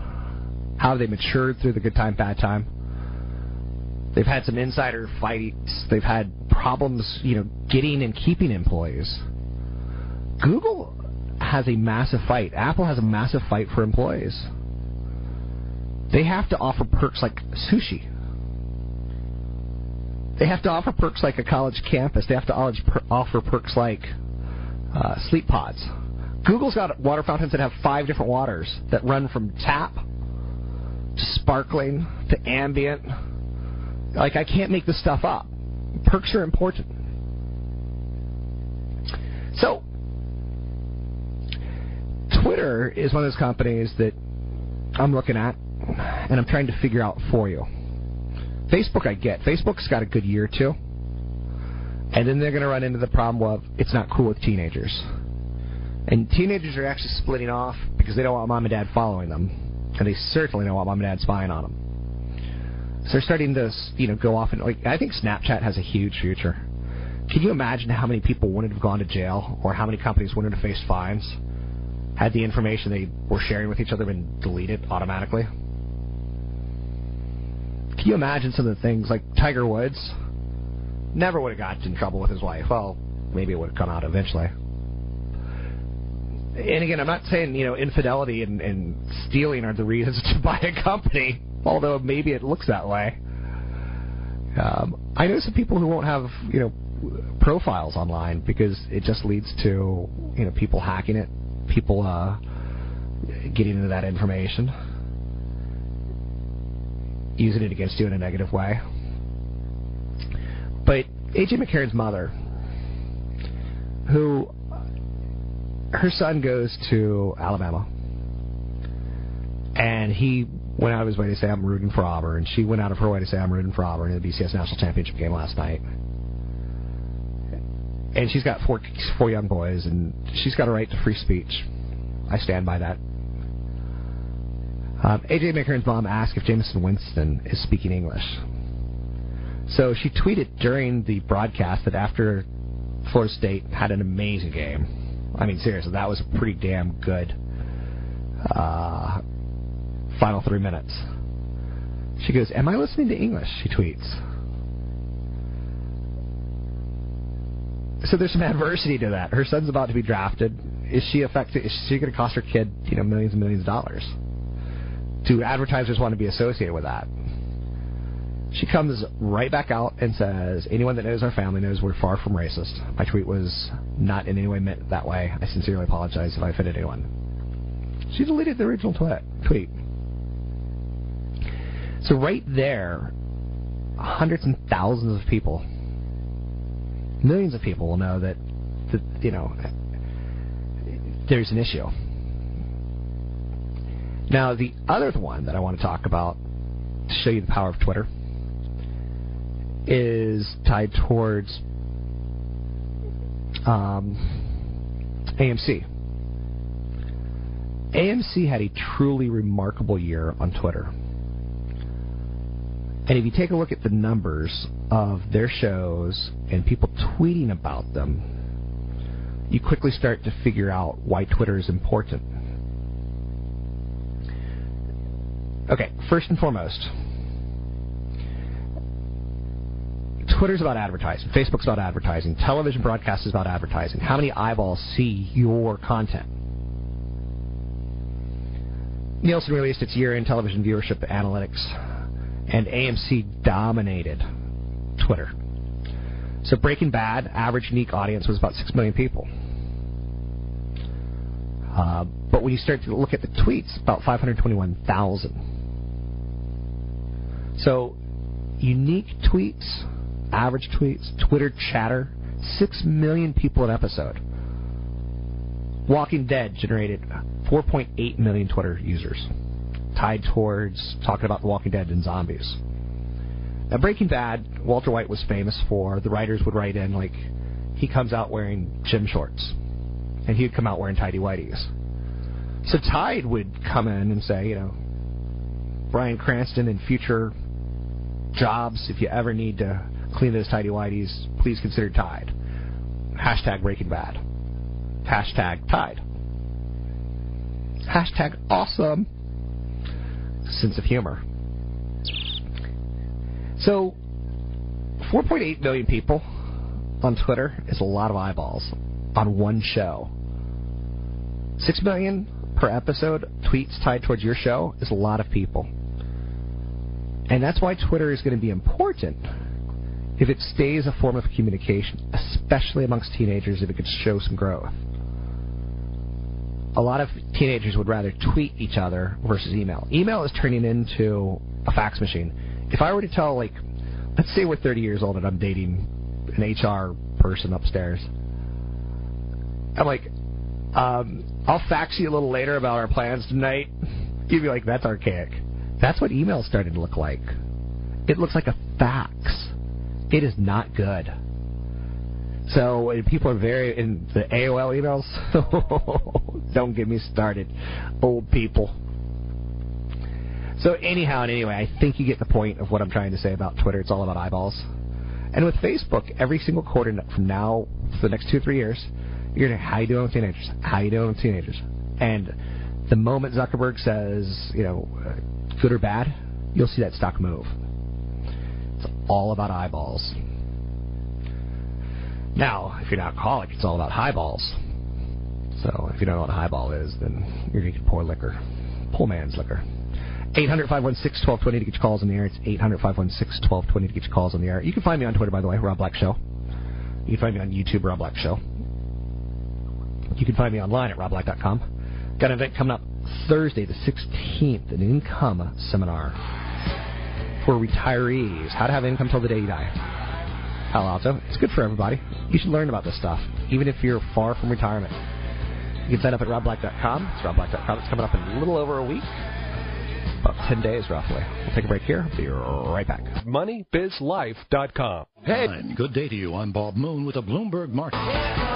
How have they matured through the good time, bad time? They've had some insider fights. They've had problems, you know, getting and keeping employees. Google has a massive fight. Apple has a massive fight for employees. They have to offer perks like sushi. They have to offer perks like a college campus. They have to offer perks like uh, sleep pods. Google's got water fountains that have five different waters that run from tap to sparkling to ambient. Like I can't make this stuff up. Perks are important. So, Twitter is one of those companies that I'm looking at and I'm trying to figure out for you. Facebook, I get. Facebook's got a good year too. And then they're going to run into the problem of it's not cool with teenagers. And teenagers are actually splitting off because they don't want mom and dad following them. And they certainly don't want mom and dad spying on them. So they're starting to, you know, go off and like I think Snapchat has a huge future. Can you imagine how many people wouldn't have gone to jail or how many companies wouldn't have faced fines had the information they were sharing with each other been deleted automatically? Can you imagine some of the things like Tiger Woods never would have gotten in trouble with his wife? Well, maybe it would have come out eventually. And again, I'm not saying you know infidelity and, and stealing are the reasons to buy a company, although maybe it looks that way. Um, I know some people who won't have you know profiles online because it just leads to you know people hacking it, people uh, getting into that information using it against you in a negative way. But AJ McCarron's mother, who her son goes to Alabama, and he went out of his way to say I'm rooting for Auburn. And she went out of her way to say I'm rooting for Auburn in the BCS national championship game last night. And she's got four four young boys, and she's got a right to free speech. I stand by that. Um, AJ McCarron's mom asked if Jameis Winston is speaking English. So she tweeted during the broadcast that after Florida State had an amazing game. I mean, seriously, that was pretty damn good uh, final three minutes. She goes, "Am I listening to English?" She tweets. So there's some adversity to that. Her son's about to be drafted. Is she affected? Is she going to cost her kid, you know, millions and millions of dollars? Do advertisers want to be associated with that? She comes right back out and says, Anyone that knows our family knows we're far from racist. My tweet was not in any way meant that way. I sincerely apologize if I offended anyone. She deleted the original tweet. So, right there, hundreds and thousands of people, millions of people will know that, that you know, there's an issue. Now, the other one that I want to talk about to show you the power of Twitter is tied towards um, AMC. AMC had a truly remarkable year on Twitter. And if you take a look at the numbers of their shows and people tweeting about them, you quickly start to figure out why Twitter is important. Okay, first and foremost, Twitter's about advertising. Facebook's about advertising. Television broadcast is about advertising. How many eyeballs see your content? Nielsen released its year-end television viewership analytics, and AMC dominated Twitter. So Breaking Bad, average unique audience was about 6 million people. Uh, but when you start to look at the tweets, about 521,000. So unique tweets, average tweets, Twitter chatter, 6 million people an episode. Walking Dead generated 4.8 million Twitter users, tied towards talking about The Walking Dead and zombies. Now, Breaking Bad, Walter White was famous for, the writers would write in, like, he comes out wearing gym shorts, and he'd come out wearing tidy whities. So Tide would come in and say, you know, Bryan Cranston in future jobs, if you ever need to clean those tidy whities, please consider Tide. Hashtag Breaking Bad. Hashtag Tide. Hashtag awesome. Sense of humor. So, 4.8 million people on Twitter is a lot of eyeballs on one show. 6 million per episode tweets tied towards your show is a lot of people. And that's why Twitter is going to be important if it stays a form of communication, especially amongst teenagers if it could show some growth. A lot of teenagers would rather tweet each other versus email. Email is turning into a fax machine. If I were to tell, like, let's say we're 30 years old and I'm dating an HR person upstairs, I'm like, um, I'll fax you a little later about our plans tonight. You'd be like, that's archaic. That's what email started to look like. It looks like a fax. It is not good. So people are very in the AOL emails. don't get me started, old people. So anyhow and anyway, I think you get the point of what I'm trying to say about Twitter. It's all about eyeballs. And with Facebook, every single quarter from now for the next two or three years, you're gonna how you doing with teenagers? How you doing with teenagers? And the moment Zuckerberg says, you know, uh, good or bad, you'll see that stock move. It's all about eyeballs. Now, if you're an alcoholic, it's all about highballs. So if you don't know what a highball is, then you're going drinking poor liquor. Poor man's liquor. 800 516 1220 to get your calls on the air. It's 800 516 1220 to get your calls on the air. You can find me on Twitter, by the way, Rob Black Show. You can find me on YouTube, Rob Black Show. You can find me online at robblack.com. Got an event coming up Thursday, the 16th, an income seminar for retirees. How to have income till the day you die. Palo Alto. It's good for everybody. You should learn about this stuff, even if you're far from retirement. You can sign up at robblack.com. It's robblack.com. It's coming up in a little over a week. About 10 days, roughly. We'll take a break here. Be right back. MoneyBizLife.com. Hey. Good day to you. I'm Bob Moon with a Bloomberg Market.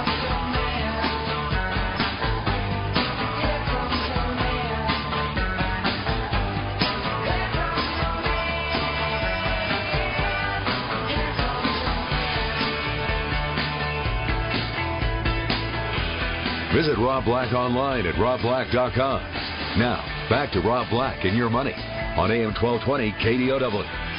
Visit Rob Black online at robblack.com. Now, back to Rob Black and your money on AM 1220 KDOW.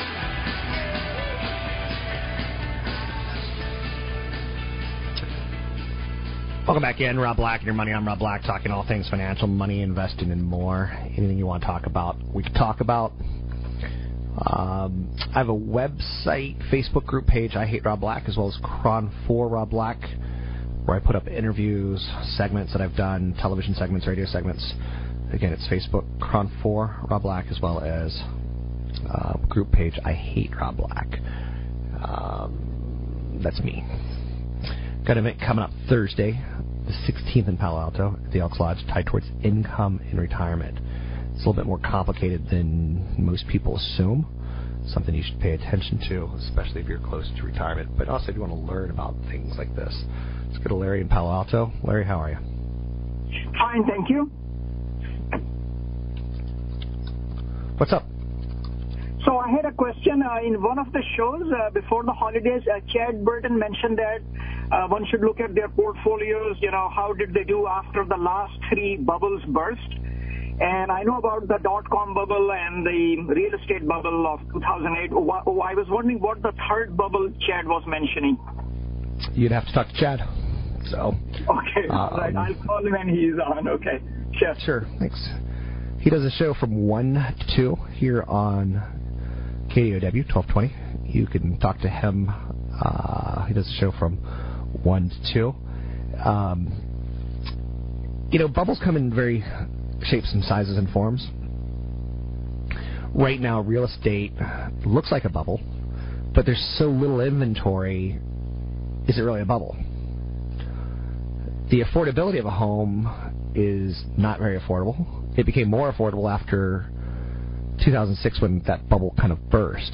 Welcome back in, Rob Black and your money. I'm Rob Black, talking all things financial, money, investing, and more. Anything you want to talk about, we can talk about. Um, I have a website, Facebook group page, I Hate Rob Black, as well as Cron for Rob Black, where I put up interviews, segments that I've done, television segments, radio segments. Again, it's Facebook, Cron for Rob Black, as well as uh, group page, I Hate Rob Black. Um, that's me. Got an event coming up Thursday, the 16th in Palo Alto at the Elks Lodge, tied towards income in retirement. It's a little bit more complicated than most people assume. Something you should pay attention to, especially if you're close to retirement. But also if you want to learn about things like this. Let's go to Larry in Palo Alto. Larry, how are you? Fine, thank you. What's up? So I had a question uh, in one of the shows uh, before the holidays. Uh, Chad Burton mentioned that uh, one should look at their portfolios. You know, how did they do after the last three bubbles burst? And I know about the dot-com bubble and the real estate bubble of 2008. Oh, I was wondering what the third bubble Chad was mentioning. You'd have to talk to Chad. So. Okay, all right. I'll call him when he's on. Okay, sure. Sure, thanks. He does a show from 1 to 2 here on KDOW 1220. You can talk to him. Uh, he does a show from 1 to 2. Um, you know, bubbles come in very shapes and sizes and forms. Right now, real estate looks like a bubble. but there's so little inventory. Is it really a bubble? The affordability of a home is not very affordable. It became more affordable after 2006 when that bubble kind of burst.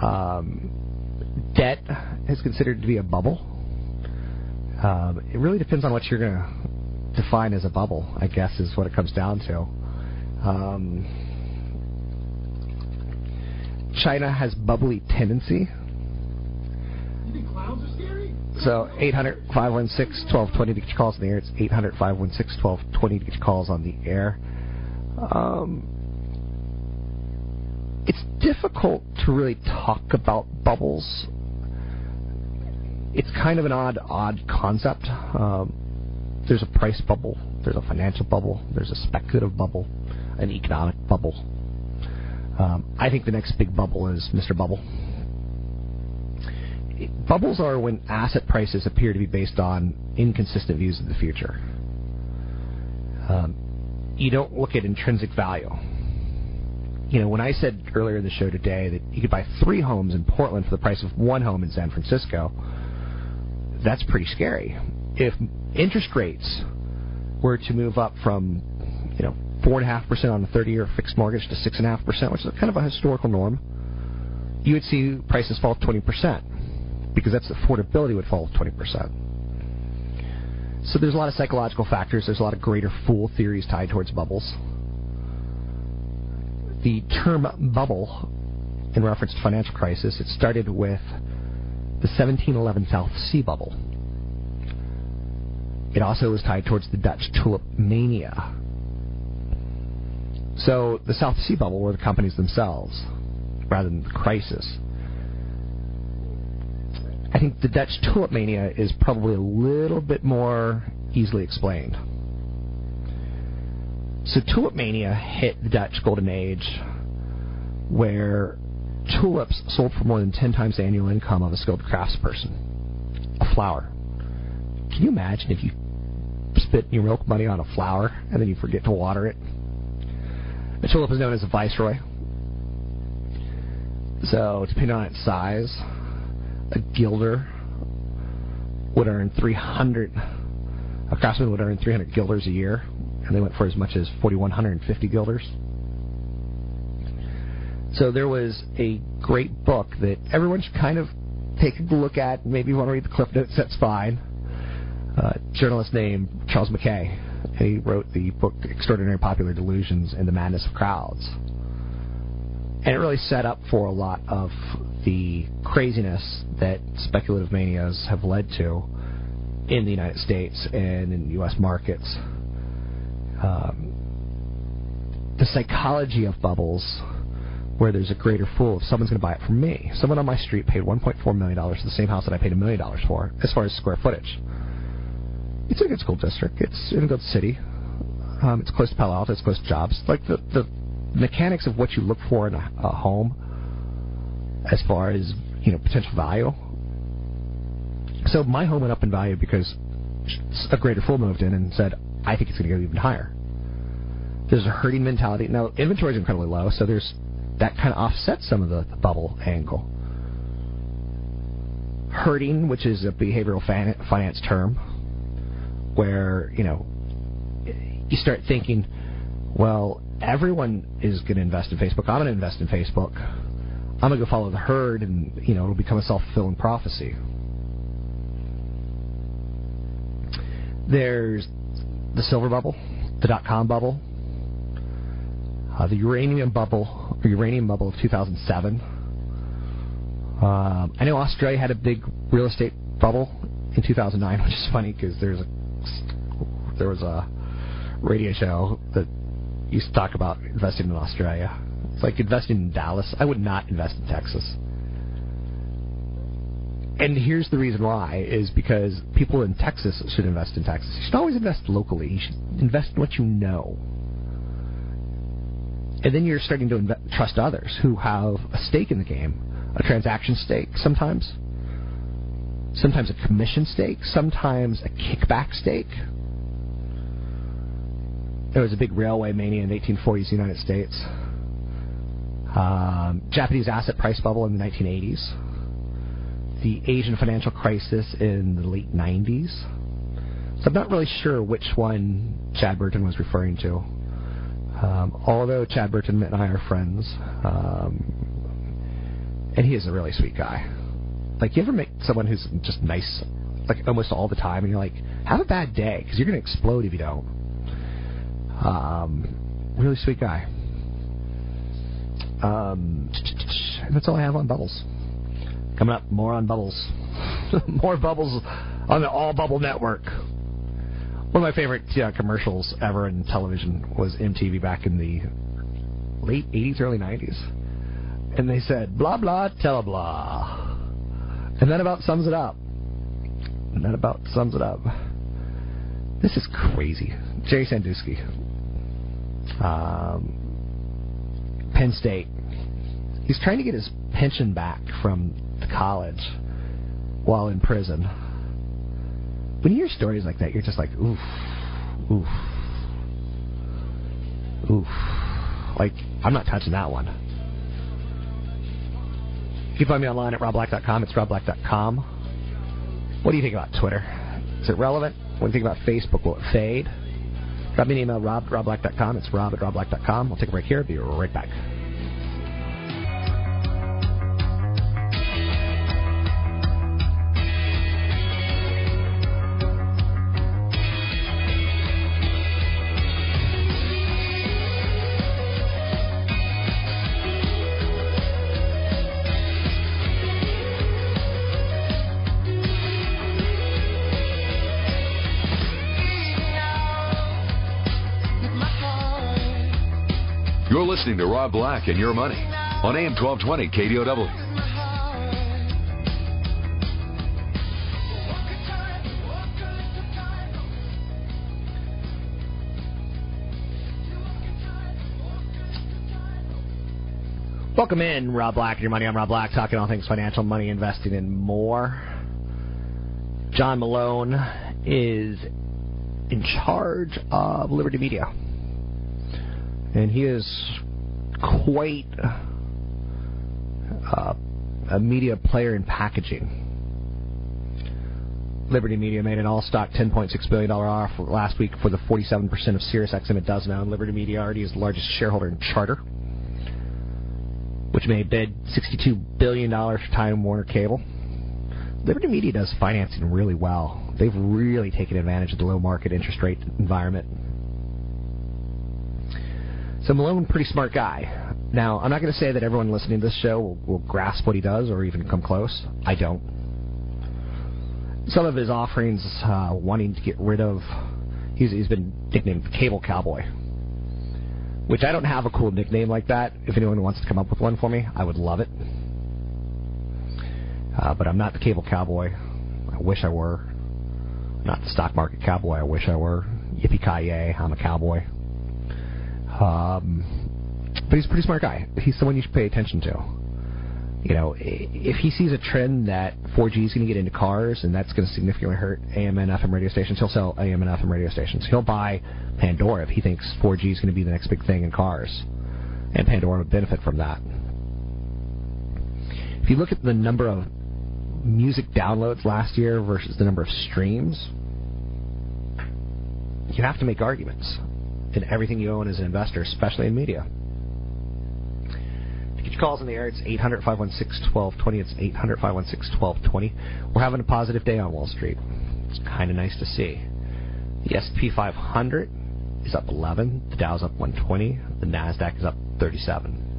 Um, debt is considered to be a bubble. Um, it really depends on what you're going to define as a bubble, I guess, is what it comes down to. Um, China has bubbly tendency. So 800 516 1220 to get your calls on the air. It's 800 516 1220 to get your calls on the air. Um, it's difficult to really talk about bubbles. It's kind of an odd, odd concept. Um, there's a price bubble, there's a financial bubble, there's a speculative bubble, an economic bubble. Um, I think the next big bubble is Mr. Bubble. It- bubbles are when asset prices appear to be based on inconsistent views of the future. Um, you don't look at intrinsic value. You know, when I said earlier in the show today that you could buy three homes in Portland for the price of one home in San Francisco, that's pretty scary. If interest rates were to move up from, you know, four and a half percent on a 30-year fixed mortgage to six and a half percent, which is kind of a historical norm, you would see prices fall 20 percent because that's affordability would fall 20 percent. So there's a lot of psychological factors. There's a lot of greater fool theories tied towards bubbles. The term bubble, in reference to financial crisis, it started with the 1711 South Sea bubble. It also was tied towards the Dutch tulip mania. So the South Sea bubble were the companies themselves, rather than the crisis. I think the Dutch tulip mania is probably a little bit more easily explained. So tulip mania hit the Dutch golden age, where tulips sold for more than 10 times the annual income of a skilled craftsperson. A flower. Can you imagine if you spent your milk money on a flower and then you forget to water it? The tulip is known as a viceroy. So, depending on its size, a gilder would earn 300, a craftsman would earn 300 guilders a year, and they went for as much as 4,150 guilders. So there was a great book that everyone should kind of take a look at. Maybe you want to read the cliff notes, that's fine. Uh, journalist named Charles Mackay. He wrote the book Extraordinary Popular Delusions and the Madness of Crowds. And it really set up for a lot of the craziness that speculative manias have led to in the United States and in U.S. markets. Um, the psychology of bubbles, where there's a greater fool, if someone's going to buy it from me. Someone on my street paid $1.4 million for the same house that I paid a million dollars for, as far as square footage. It's a good school district. It's in a good city. Um, it's close to Palo Alto. It's close to jobs. Like the the mechanics of what you look for in a, a home, as far as you know potential value. So my home went up in value because a greater fool moved in and said, "I think it's going to go even higher." There's a herding mentality. Now inventory is incredibly low, so there's that kind of offsets some of the, the bubble angle. Herding, which is a behavioral finance term, where you know you start thinking, well, everyone is going to invest in Facebook. I'm going to invest in Facebook. I'm going to go follow the herd, and you know it'll become a self-fulfilling prophecy. There's the silver bubble, the dot-com bubble, uh, the uranium bubble, the uranium bubble of 2007. Um, I know Australia had a big real estate bubble in 2009, which is funny because there's a there was a radio show that used to talk about investing in Australia. It's like investing in Dallas. I would not invest in Texas. And here's the reason why is because people in Texas should invest in Texas. You should always invest locally. You should invest in what you know. And then you're starting to inve- trust others who have a stake in the game, a transaction stake sometimes, sometimes a commission stake, sometimes a kickback stake. There was a big railway mania in the 1840s United States. Um, Japanese asset price bubble in the 1980s. The Asian financial crisis in the late 90s. So I'm not really sure which one Chad Burton was referring to. Um, although Chad Burton and I are friends, um, and he is a really sweet guy. Like, you ever meet someone who's just nice, like almost all the time, and you're like, have a bad day because you're going to explode if you don't. Um, really sweet guy. Um, and that's all I have on Bubbles. Coming up, more on Bubbles. more Bubbles on the All Bubble Network. One of my favorite uh, commercials ever in television was MTV back in the late 80s, early 90s. And they said, blah, blah, tell blah. And that about sums it up. And that about sums it up. This is crazy. Jerry Sandusky. Um, Penn State. He's trying to get his pension back from the college while in prison. When you hear stories like that, you're just like, oof, oof, oof. Like, I'm not touching that one. You can find me online at robblack.com. It's robblack.com. What do you think about Twitter? Is it relevant? What do you think about Facebook? Will it fade? Drop me an email, rob robblack.com. It's rob at robblack.com. We'll take a break here. Be right back. Listening to Rob Black and Your Money on AM 1220 KDOW. Welcome in, Rob Black and your money. I'm Rob Black, talking all things financial, money, investing, and more. John Malone is in charge of Liberty Media, and he is quite uh, a media player in packaging. Liberty Media made an all-stock $10.6 billion offer last week for the 47% of SiriusXM it does now, and Liberty Media already is the largest shareholder in Charter which may bid $62 billion for Time Warner Cable. Liberty Media does financing really well. They've really taken advantage of the low market interest rate environment. So Malone, pretty smart guy. Now, I'm not going to say that everyone listening to this show will, will grasp what he does or even come close. I don't. Some of his offerings, uh, wanting to get rid of, he's, he's been nicknamed Cable Cowboy which I don't have a cool nickname like that. If anyone wants to come up with one for me, I would love it. Uh, but I'm not the cable cowboy. I wish I were. Not the stock market cowboy. I wish I were. Yippee ki yay! I'm a cowboy. Um, but he's a pretty smart guy. He's someone you should pay attention to. You know, if he sees a trend that 4G is going to get into cars and that's going to significantly hurt AM and FM radio stations, he'll sell AM and FM radio stations. He'll buy Pandora if he thinks 4G is going to be the next big thing in cars. And Pandora would benefit from that. If you look at the number of music downloads last year versus the number of streams, you have to make arguments in everything you own as an investor, especially in media. To get your calls in the air, it's 800 516 1220. It's 800 516 1220. We're having a positive day on Wall Street. It's kind of nice to see. The SP 500 is up 11. The Dow's up 120. The NASDAQ is up 37.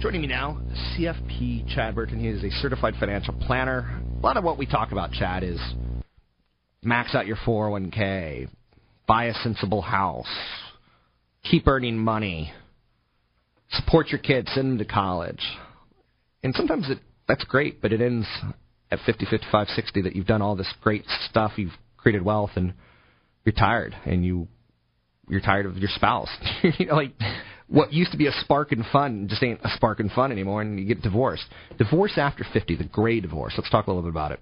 Joining me now, CFP Chad Burton. He is a certified financial planner. A lot of what we talk about, Chad, is max out your 401k, buy a sensible house, keep earning money, support your kids, send them to college. And sometimes it, that's great, but it ends at 50, 55, 60 that you've done all this great stuff, you've created wealth, and you're tired, and you you're tired of your spouse. you know, like what used to be a spark and fun just ain't a spark and fun anymore, and you get divorced. Divorce after 50, the gray divorce. Let's talk a little bit about it.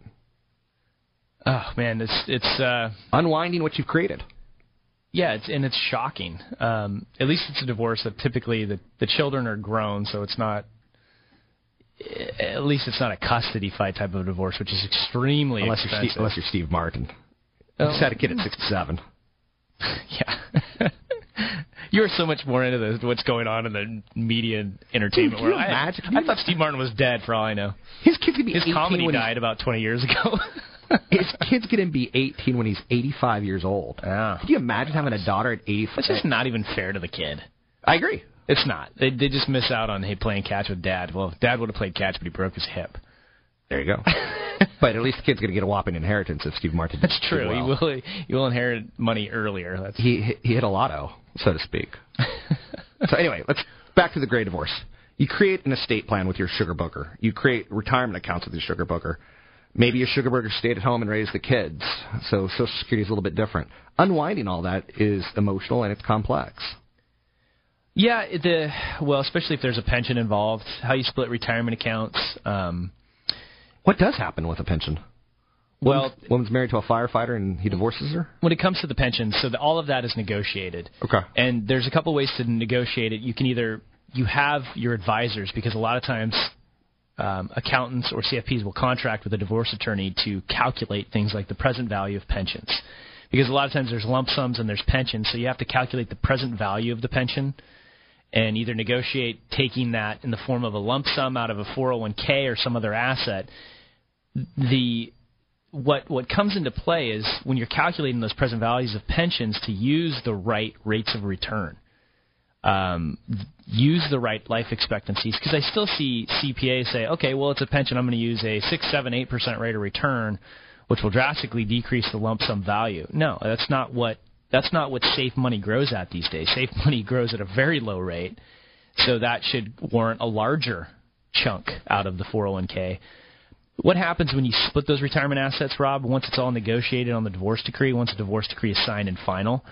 Oh man, it's it's uh, unwinding what you've created. Yeah, it's and it's shocking. Um, at least it's a divorce that typically the the children are grown, so it's not. At least it's not a custody fight type of divorce, which is extremely Unless you're, expensive. Steve, unless you're Steve Martin. Oh. You just had a kid at 67. yeah. You are so much more into this, what's going on in the media and entertainment Dude, world. I- I, thought Steve Martin was dead for all I know. His kid's gonna be His 18 comedy died about 20 years ago. His kid's going to be 18 when he's 85 years old. Yeah. Can you imagine having a daughter at 85? It's just not even fair to the kid. I agree. It's not. They they just miss out on hey playing catch with dad. Well, dad would have played catch, but he broke his hip. There you go. but at least the kid's going to get a whopping inheritance if Steve Martin. That's true. well. He will he will inherit money earlier. That's He he hit a lotto, so to speak. so anyway, let's back to the gray divorce. You create an estate plan with your sugar booker. You create retirement accounts with your sugar booker. Maybe your sugar booker stayed at home and raised the kids, so Social Security is a little bit different. Unwinding all that is emotional and it's complex. Yeah, the well, especially if there's a pension involved, how you split retirement accounts. Um, what does happen with a pension? Well, woman's, woman's married to a firefighter and he divorces her. when it comes to the pension, so the, all of that is negotiated. Okay. And there's a couple ways to negotiate it. You can either you have your advisors because a lot of times um, accountants or CFPs will contract with a divorce attorney to calculate things like the present value of pensions. Because a lot of times there's lump sums and there's pensions, so you have to calculate the present value of the pension and either negotiate taking that in the form of a lump sum out of a 401k or some other asset. The what what comes into play is when you're calculating those present values of pensions to use the right rates of return. Um, use the right life expectancies because I still see CPAs say, okay, well it's a pension, I'm going to use a six, seven, eight percent rate of return, which will drastically decrease the lump sum value. No, that's not what that's not what safe money grows at these days. Safe money grows at a very low rate, so that should warrant a larger chunk out of the 401k. What happens when you split those retirement assets, Rob? Once it's all negotiated on the divorce decree, once the divorce decree is signed and final,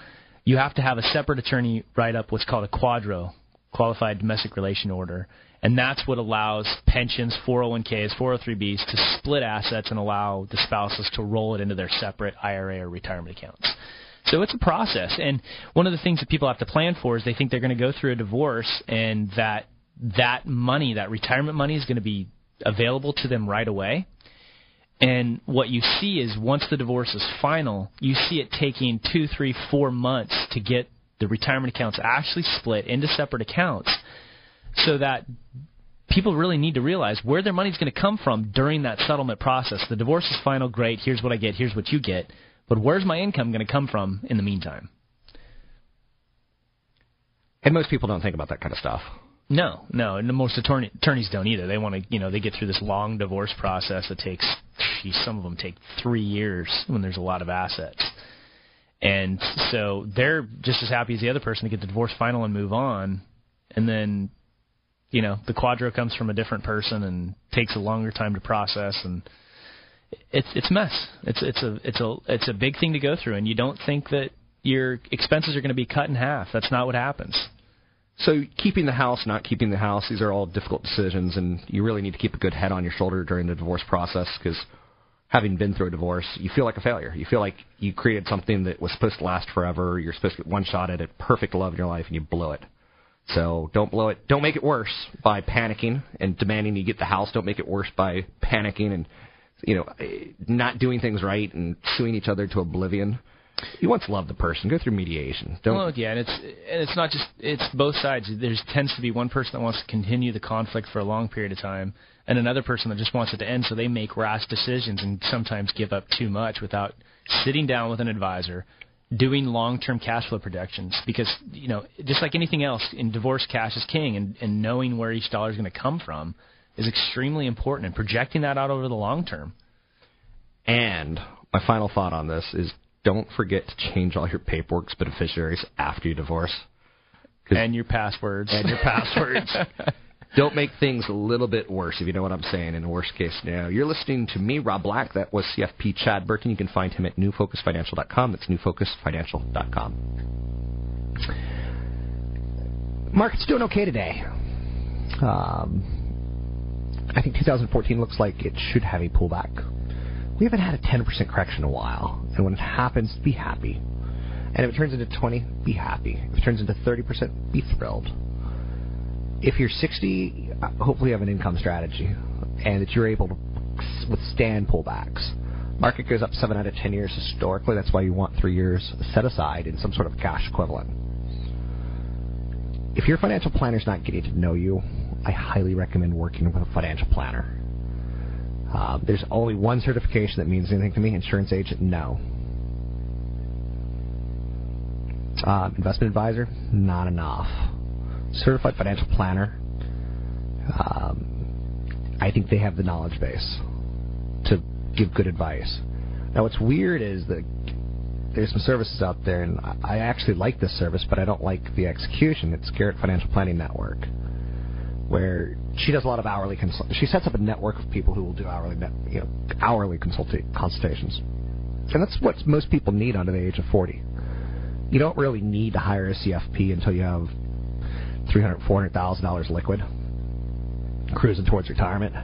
you have to have a separate attorney write up what's called a QDRO, qualified domestic relation order, and that's what allows pensions, 401ks, 403bs to split assets and allow the spouses to roll it into their separate IRA or retirement accounts. So it's a process, and one of the things that people have to plan for is they think they're going to go through a divorce and that that money, that retirement money, is going to be available to them right away. And what you see is once the divorce is final, you see it taking two, three, four months to get the retirement accounts actually split into separate accounts so that people really need to realize where their money's going to come from during that settlement process. The divorce is final, great, here's what I get, here's what you get. But where's my income going to come from in the meantime? And most people don't think about that kind of stuff. No, no, and most attorney, attorneys don't either. They want to, you know, they get through this long divorce process that takes, geez, some of them take three years when there's a lot of assets, and so they're just as happy as the other person to get the divorce final and move on, and then, you know, the QDRO comes from a different person and takes a longer time to process, and it's it's mess. It's it's a it's a it's a big thing to go through, and you don't think that your expenses are going to be cut in half. That's not what happens. So keeping the house, not keeping the house, these are all difficult decisions, and you really need to keep a good head on your shoulder during the divorce process because having been through a divorce, you feel like a failure. You feel like you created something that was supposed to last forever. You're supposed to get one shot at it, perfect love in your life, and you blow it. So don't blow it. Don't make it worse by panicking and demanding you get the house. Don't make it worse by panicking and you know not doing things right and suing each other to oblivion. You once love the person. Go through mediation. Don't. Well, yeah, and it's and it's not just it's both sides. There's tends to be one person that wants to continue the conflict for a long period of time, and another person that just wants it to end. So they make rash decisions and sometimes give up too much without sitting down with an advisor, doing long-term cash flow projections. Because you know, just like anything else, in divorce, cash is king, and and knowing where each dollar is going to come from is extremely important, and projecting that out over the long term. And my final thought on this is don't forget to change all your paperwork's beneficiaries after you divorce. And your passwords. and your passwords. Don't make things a little bit worse, if you know what I'm saying, in the worst case scenario. You're listening to me, Rob Black. That was CFP Chad Burton. You can find him at newfocusfinancial.com. That's newfocusfinancial.com. Market's doing okay today. Um, I think 2014 looks like it should have a pullback. We haven't had a 10% correction in a while, and when it happens, be happy. And if it turns into 20, be happy. If it turns into 30%, be thrilled. If you're 60, uh, hopefully you have an income strategy and that you're able to withstand pullbacks. Market goes up 7 out of 10 years historically. That's why you want 3 years set aside in some sort of cash equivalent. If your financial planner's not getting to know you, I highly recommend working with a financial planner. Uh, there's only one certification that means anything to me insurance agent, no. Uh, investment advisor, not enough. Certified financial planner, um, I think they have the knowledge base to give good advice. Now, what's weird is that there's some services out there, and I- I actually like this service, but I don't like the execution. It's Garrett Financial Planning Network, where she does a lot of hourly consult. She sets up a network of people who will do hourly, net, you know, hourly consulta- consultations, and that's what most people need under the age of 40. You don't really need to hire a CFP until you have three hundred, four hundred thousand dollars liquid, cruising towards retirement.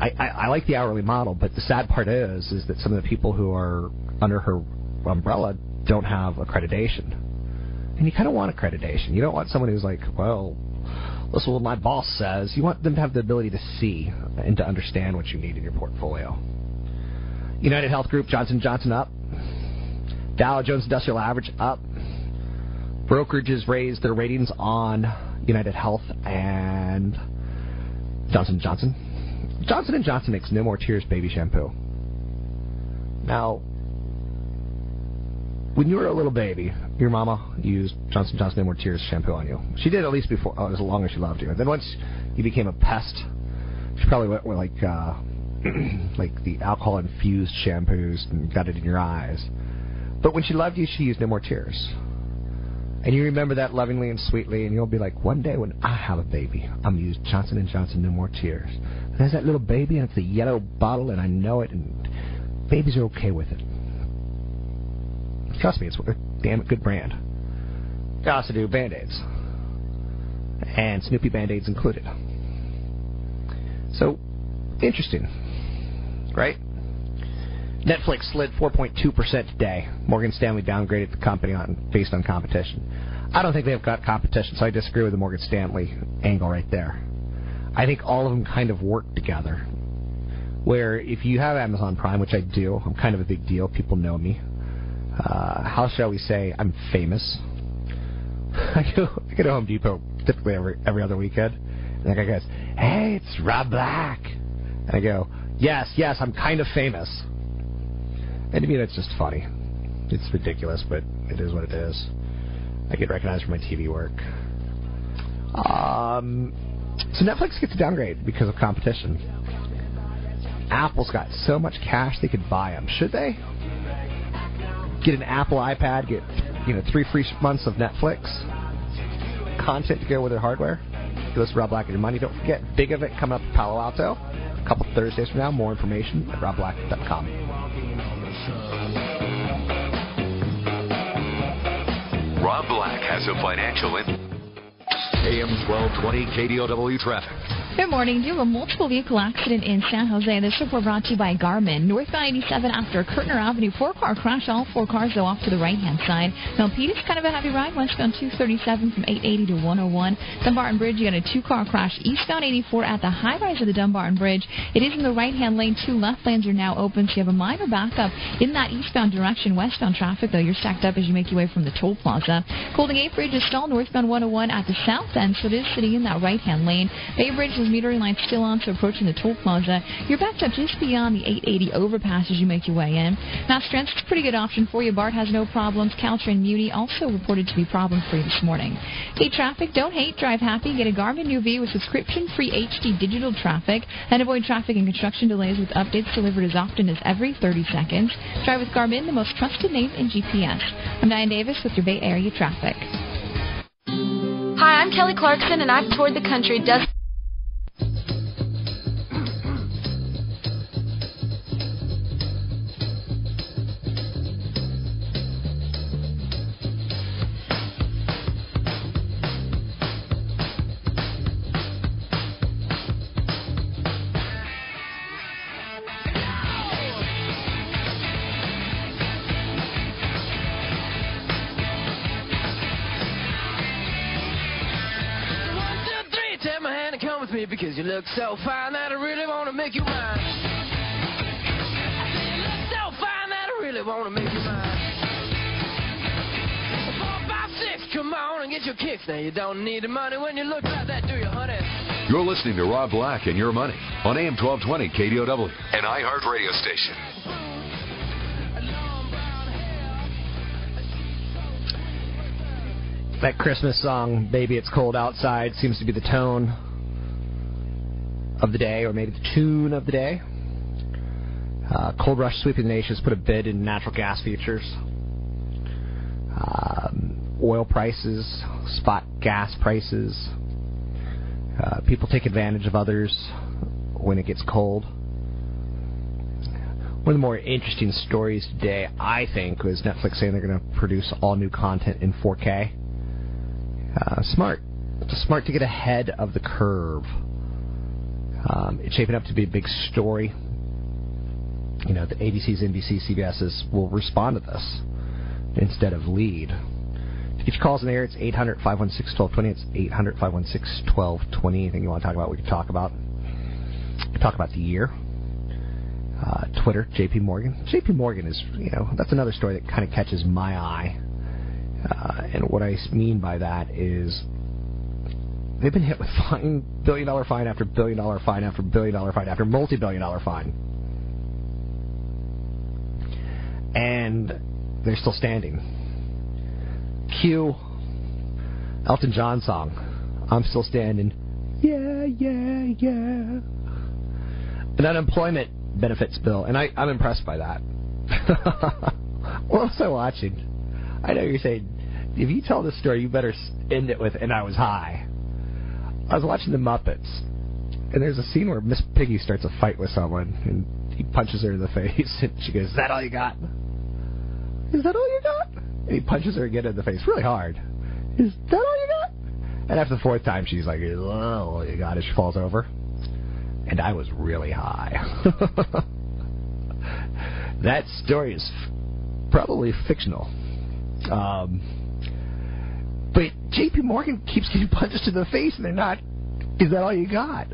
I, I, I like the hourly model, but the sad part is, is that some of the people who are under her umbrella don't have accreditation, and you kind of want accreditation. You don't want someone who's like, well, listen what my boss says. You want them to have the ability to see and to understand what you need in your portfolio. United Health Group, Johnson Johnson up. Dow Jones Industrial Average up. Brokerages raised their ratings on United Health and Johnson Johnson. Johnson & Johnson makes No More Tears baby shampoo. Now, when you were a little baby, your mama used Johnson Johnson No More Tears shampoo on you. She did at least before, oh, as long as she loved you. And then once you became a pest, she probably went with like uh, like the alcohol infused shampoos and got it in your eyes. But when she loved you, she used No More Tears. And you remember that lovingly and sweetly, and you'll be like, one day when I have a baby, I'm use Johnson and Johnson No More Tears. And there's that little baby, and it's a yellow bottle, and I know it, and babies are okay with it. Trust me, it's a damn good brand. They also do Band-Aids. And Snoopy Band-Aids included. So, interesting. Right? Netflix slid 4.2% today. Morgan Stanley downgraded the company on based on competition. I don't think they've got competition, so I disagree with the Morgan Stanley angle right there. I think all of them kind of work together. Where if you have Amazon Prime, which I do, I'm kind of a big deal. People know me. Uh, how shall we say? I'm famous. I go, I go to Home Depot typically every every other weekend, and the guy goes, "Hey, it's Rob Black," and I go, "Yes, yes, I'm kind of famous." And to me, that's just funny. It's ridiculous, but it is what it is. I get recognized for my TV work. Um, so Netflix gets a downgrade because of competition. Apple's got so much cash they could buy them. Should they? Get an Apple iPad, get you know three free months of Netflix content to go with their hardware. Give us Rob Black and your money. Don't forget, big it coming up in Palo Alto. A couple Thursdays from now. More information at robblack.com. Rob Black has a financial in. AM 1220 KDOW traffic. Good morning. To a multiple vehicle accident in San Jose, this report brought to you by Garmin. Northbound 87 after Curtner Avenue, four car crash. All four cars though off to the right hand side. Milpitas kind of a heavy ride. Westbound 237 from 880 to 101. Dumbarton Bridge, you got a two car crash. Eastbound 84 at the high rise of the Dumbarton Bridge. It is in the right hand lane. Two left lanes are now open, so you have a minor backup in that eastbound direction. Westbound traffic though, you're stacked up as you make your way from the toll plaza. Golden Gate Bridge is stalled northbound 101 at the south end, so it is sitting in that right hand lane. Bay Bridge is metering line still on, so approaching the toll plaza. You're backed up just beyond the 880 overpass as you make your way in. Mass Transit is a pretty good option for you. BART has no problems. Caltrain Muni also reported to be problem free this morning. Hate traffic? Don't hate. Drive happy. Get a Garmin nüvi with subscription-free HD digital traffic and avoid traffic and construction delays with updates delivered as often as every 30 seconds. Drive with Garmin, the most trusted name in GPS. I'm Diane Davis with your Bay Area traffic. Hi, I'm Kelly Clarkson, and I've toured the country dozens. Look so fine that I really want to make you mine. I say you look so fine that I really want to make you mine. Four, five, six, come on and get your kicks. Now you don't need the money when you look like that, do you, honey? You're listening to Rob Black and Your Money on AM 1220 KDOW, an iHeart radio station. That Christmas song, Baby It's Cold Outside, seems to be the tone of the day, or maybe the tune of the day. Uh, Cold Rush sweeping the nations put a bid in natural gas futures. Um, oil prices, spot gas prices. Uh, people take advantage of others when it gets cold. One of the more interesting stories today, I think, was Netflix saying they're going to produce all new content in 4K. Uh, smart. It's smart to get ahead of the curve. Um, it's shaping up to be a big story. You know, the ABCs, NBC, CBSs will respond to this instead of lead. To get your calls in the air, it's 800 516 1220. It's 800 516 1220. Anything you want to talk about, we can talk about. Can talk about the year. Uh, Twitter, JP Morgan. JP Morgan is, you know, that's another story that kind of catches my eye. Uh, and what I mean by that is they've been hit with fine, billion dollar fine after billion dollar fine after billion dollar fine after multi billion dollar fine. And they're still standing. Cue Elton John song. I'm still standing. Yeah, yeah, yeah. An unemployment benefits bill, and I, I'm impressed by that. what was I watching? I know you're saying, if you tell this story, you better end it with, and I was high. I was watching The Muppets, and there's a scene where Miss Piggy starts a fight with someone, and he punches her in the face, and she goes, Is that all you got? Is that all you got? And he punches her again in the face, really hard. Is that all you got? And after the fourth time, she's like, Is that all you got? And she falls over. And I was really high. that story is probably fictional. Um, but J.P. Morgan keeps getting punches to the face, and they're not. Is that all you got?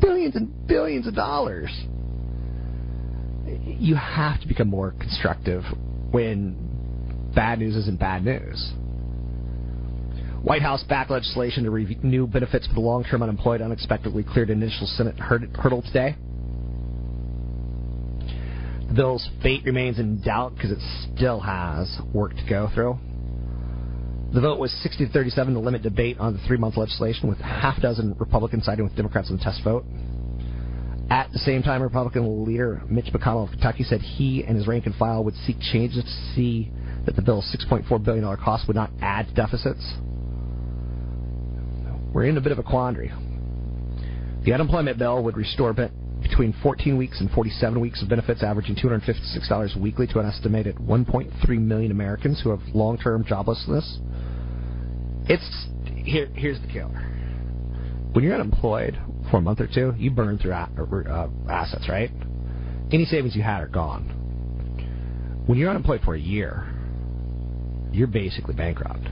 Billions and billions of dollars. You have to become more constructive when bad news isn't bad news. White House backed legislation to renew benefits for the long-term unemployed unexpectedly cleared initial Senate hurdle today. The bill's fate remains in doubt because it still has work to go through. The vote was 60 to 37 to limit debate on the three-month legislation, with half dozen Republicans siding with Democrats on the test vote. At the same time, Republican leader Mitch McConnell of Kentucky said he and his rank and file would seek changes to see that the bill's $6.4 billion cost would not add to deficits. We're in a bit of a quandary. The unemployment bill would restore between 14 weeks and 47 weeks of benefits, averaging $256 weekly to an estimated 1.3 million Americans who have long-term joblessness. It's here. Here's the killer. When you're unemployed for a month or two, you burn through uh, assets, right? Any savings you had are gone. When you're unemployed for a year, you're basically bankrupt.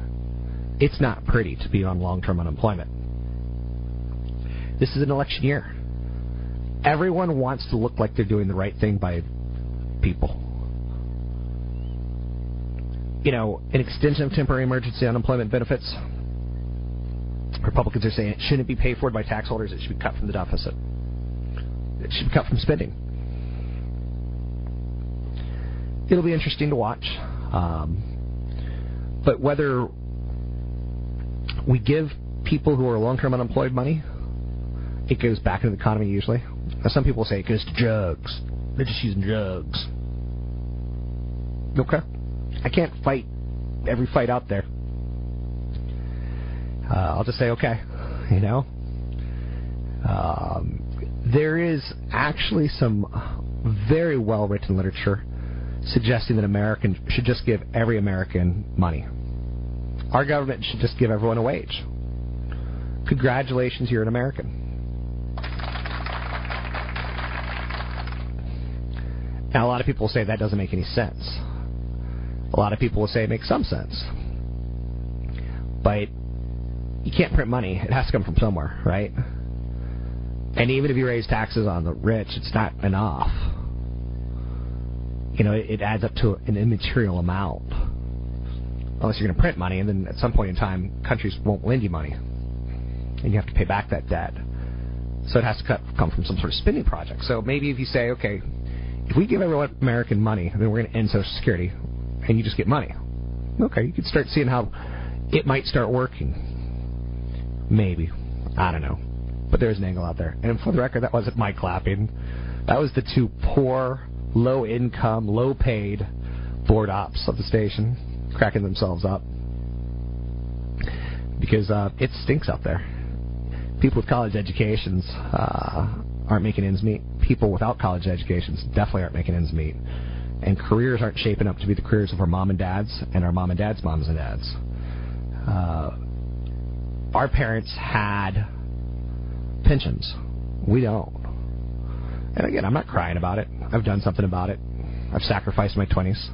It's not pretty to be on long-term unemployment. This is an election year. Everyone wants to look like they're doing the right thing by people. You know, an extension of temporary emergency unemployment benefits. Republicans are saying it shouldn't be paid for by tax holders. It should be cut from the deficit. It should be cut from spending. It'll be interesting to watch. Um, but whether we give people who are long-term unemployed money, it goes back into the economy usually. Now, some people say it goes to drugs. They're just using drugs. Okay. I can't fight every fight out there. Uh, I'll just say okay. You know. Um, there is actually some very well-written literature suggesting that Americans should just give every American money. Our government should just give everyone a wage. Congratulations, you're an American. Now, a lot of people say that doesn't make any sense. A lot of people will say it makes some sense. But you can't print money. It has to come from somewhere, right? And even if you raise taxes on the rich, it's not enough. You know, it, adds up to an immaterial amount. Unless you're going to print money, and then at some point in time, countries won't lend you money. And you have to pay back that debt. So it has to come from some sort of spending project. So maybe if you say, okay, if we give everyone American money, then we're going to end Social Security, and you just get money. Okay, you could start seeing how it might start working. Maybe. I don't know. But there's an angle out there. And for the record, that wasn't my clapping. That was the two poor, low income, low paid board ops of the station cracking themselves up. Because uh, it stinks out there. People with college educations uh, aren't making ends meet. People without college educations definitely aren't making ends meet. And careers aren't shaping up to be the careers of our mom and dads and our mom and dads' moms and dads. Uh, our parents had pensions. We don't. And again, I'm not crying about it. I've done something about it. I've sacrificed my 20s.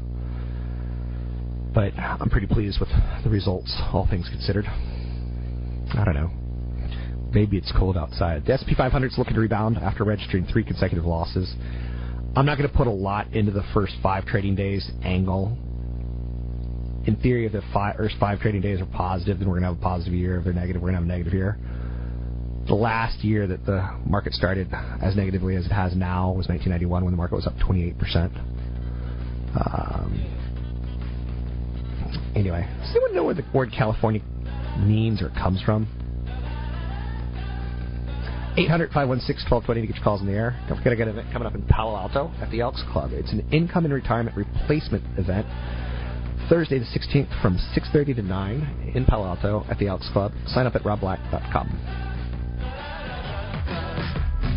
But I'm pretty pleased with the results, all things considered. I don't know. Maybe it's cold outside. The S&P 500 is looking to rebound after registering three consecutive losses. I'm not going to put a lot into the first five trading days angle. In theory, if the five, first five trading days are positive, then we're going to have a positive year. If they're negative, we're going to have a negative year. The last year that the market started as negatively as it has now was 1991 when the market was up 28%. Um, anyway, does anyone know where the word California means or comes from? 800-516-1220 to get your calls in the air. Don't forget I got an event coming up in Palo Alto at the Elks Club. It's an income and retirement replacement event. Thursday the 16th from 6.30 to 9 in Palo Alto at the Elks Club. Sign up at robblack.com.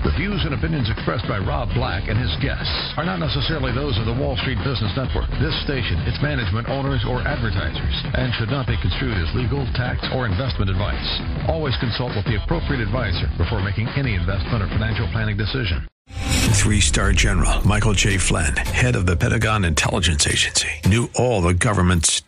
The views and opinions expressed by Rob Black and his guests are not necessarily those of the Wall Street Business Network, this station, its management, owners, or advertisers, and should not be construed as legal, tax, or investment advice. Always consult with the appropriate advisor before making any investment or financial planning decision. Three star general Michael J. Flynn, head of the Pentagon Intelligence Agency, knew all the government's